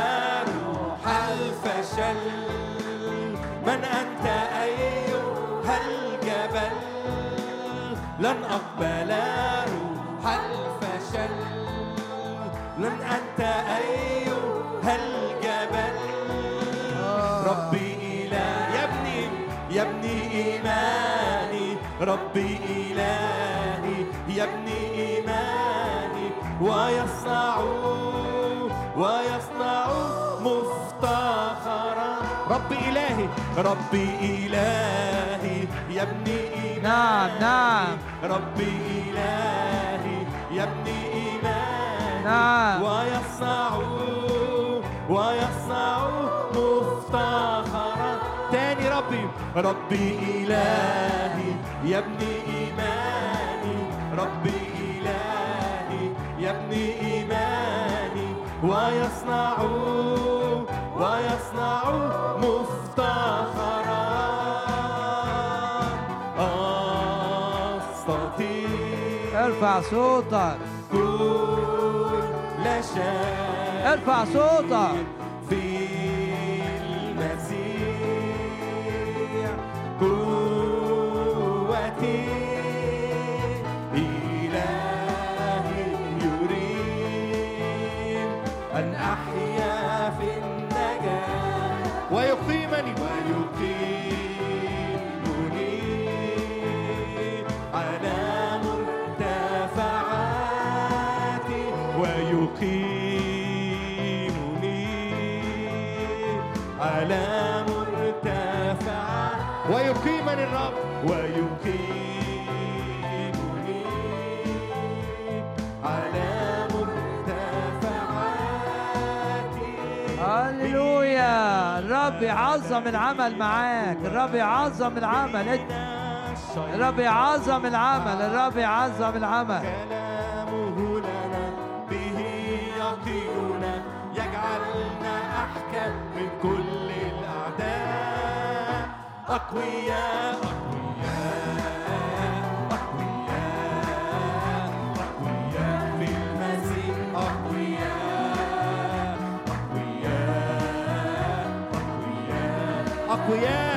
روح الفشل. من أنت أيها الجبل؟ لن أقبل روح الفشل. لن أنت أيها الجبل؟ ربي إله يبني يبني إيماني. ربي إلهي يبني إيماني ويصنع ويصنع مفتخرا. ربي إلهي ربي إلهي يبني إيماني نعم نعم. ربي إلهي يبني إيماني. نعم. ويصنع ويصنع مفتخرا. تاني ربي ربي إلهي يبني ويصنع ويصنع مفتخرا أستطيع ارفع صوتك. كل شيء. ارفع صوتك. يعظم العمل معاك. الرب يعظم العمل. الرب يعظم العمل. الرب يعظم العمل. كلامه لنا به يقينا. يجعلنا أحكم من كل الأعداء. أقوياء أقوياء أقوياء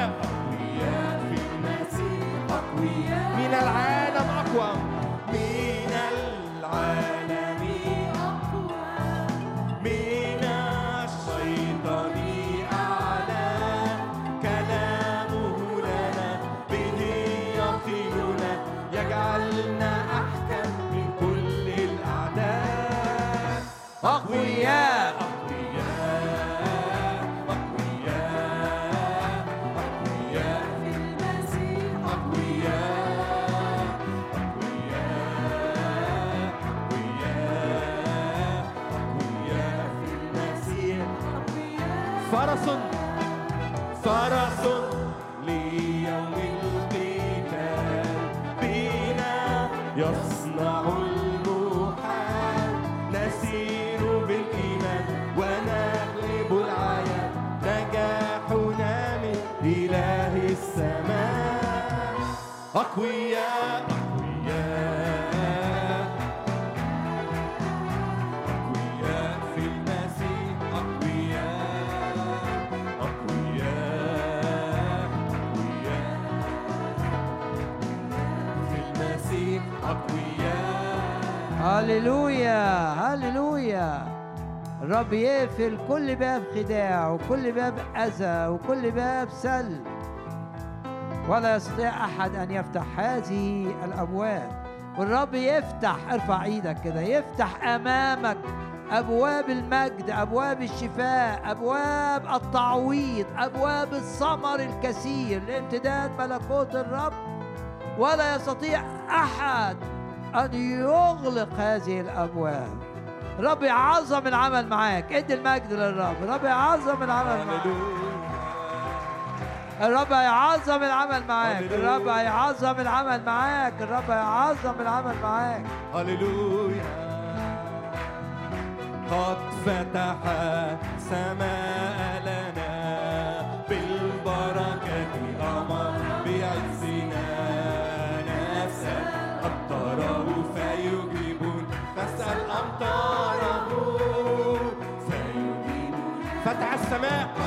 هللويا هللويا. الرب يقفل كل باب خداع وكل باب أذى وكل باب سلب ولا يستطيع أحد أن يفتح هذه الأبواب. والرب يفتح ارفع إيدك كده يفتح أمامك أبواب المجد أبواب الشفاء أبواب التعويض أبواب الثمر الكثير لامتداد ملكوت الرب. ولا يستطيع أحد أن يغلق هذه الأبواب. رب يعظم العمل معاك. ادي المجد للرب. رب يعظم العمل معاك. الرب هيعظم العمل معاك. الرب هيعظم العمل معاك. الرب هيعظم العمل معاك. هللويا. قد فتح السماء لنا. فتح السماء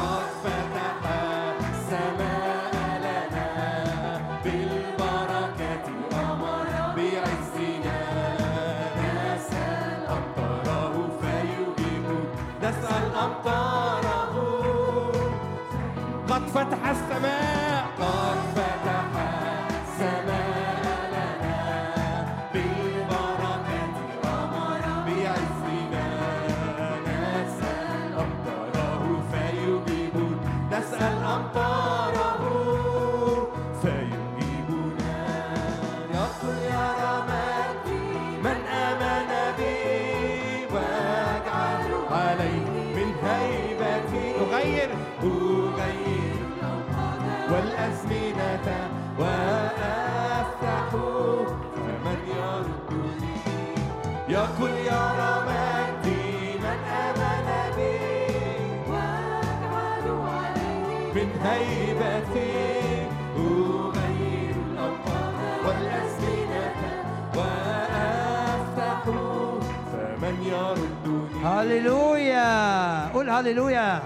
هللويا قول هللويا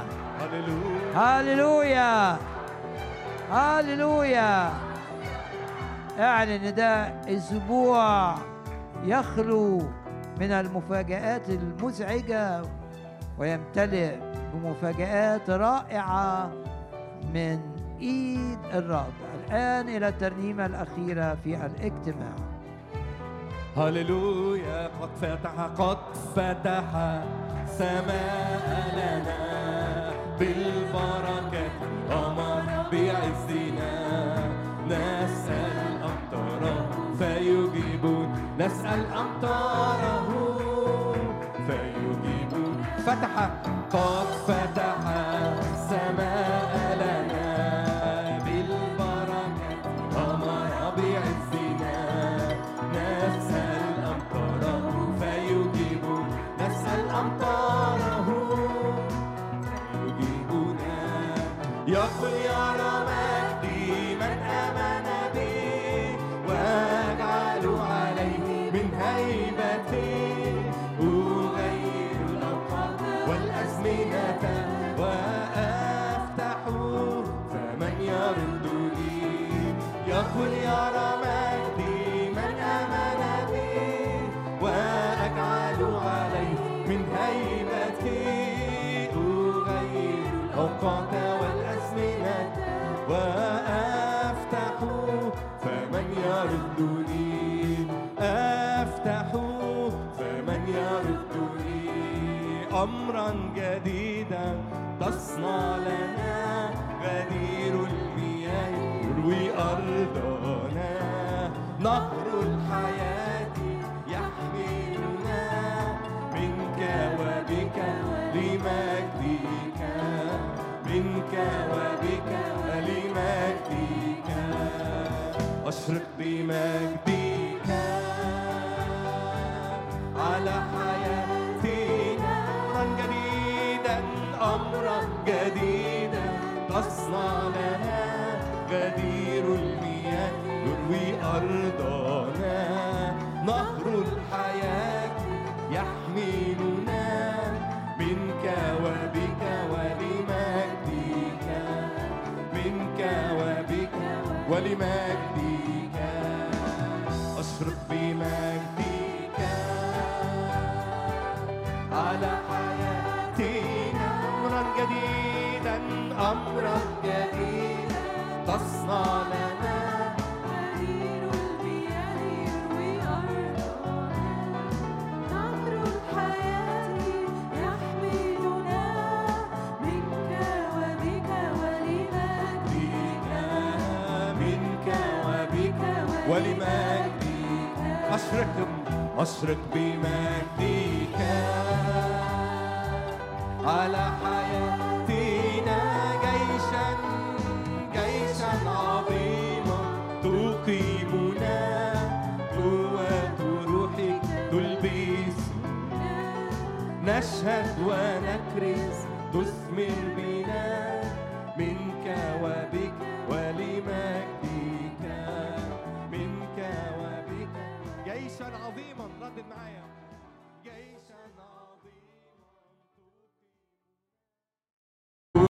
هللويا هللويا أعلن ده أسبوع يخلو من المفاجآت المزعجة ويمتلئ بمفاجآت رائعة من إيد الرب. الآن إلى الترنيمة الأخيرة في الاجتماع. هللويا قد فتح قد فتح. سماء لنا بالبركة أمر بعزنا. نسأل أمطاره فيجيبون. نسأل أمطاره فيجيبون. فتح قد فتح. جديدا تصنع لنا غدير المياه يروي أرضنا نهر الحياة يحملنا منك وبك لمجدك. منك وبك لمجدك. أشرق بمجدك. أمرا جديدا تصنع لنا غدير المياه يروي أرضنا نهر الحياة يحملنا منك وبك ولمجدك منك وبك ولمجدك أشرق بمجدك أشرق بمجدك. على حياتنا نشهد ونكرز تثمر بنا منك وبك ولمجدك. منك وبك. جيشا عظيما ردد معايا. جيشا عظيما.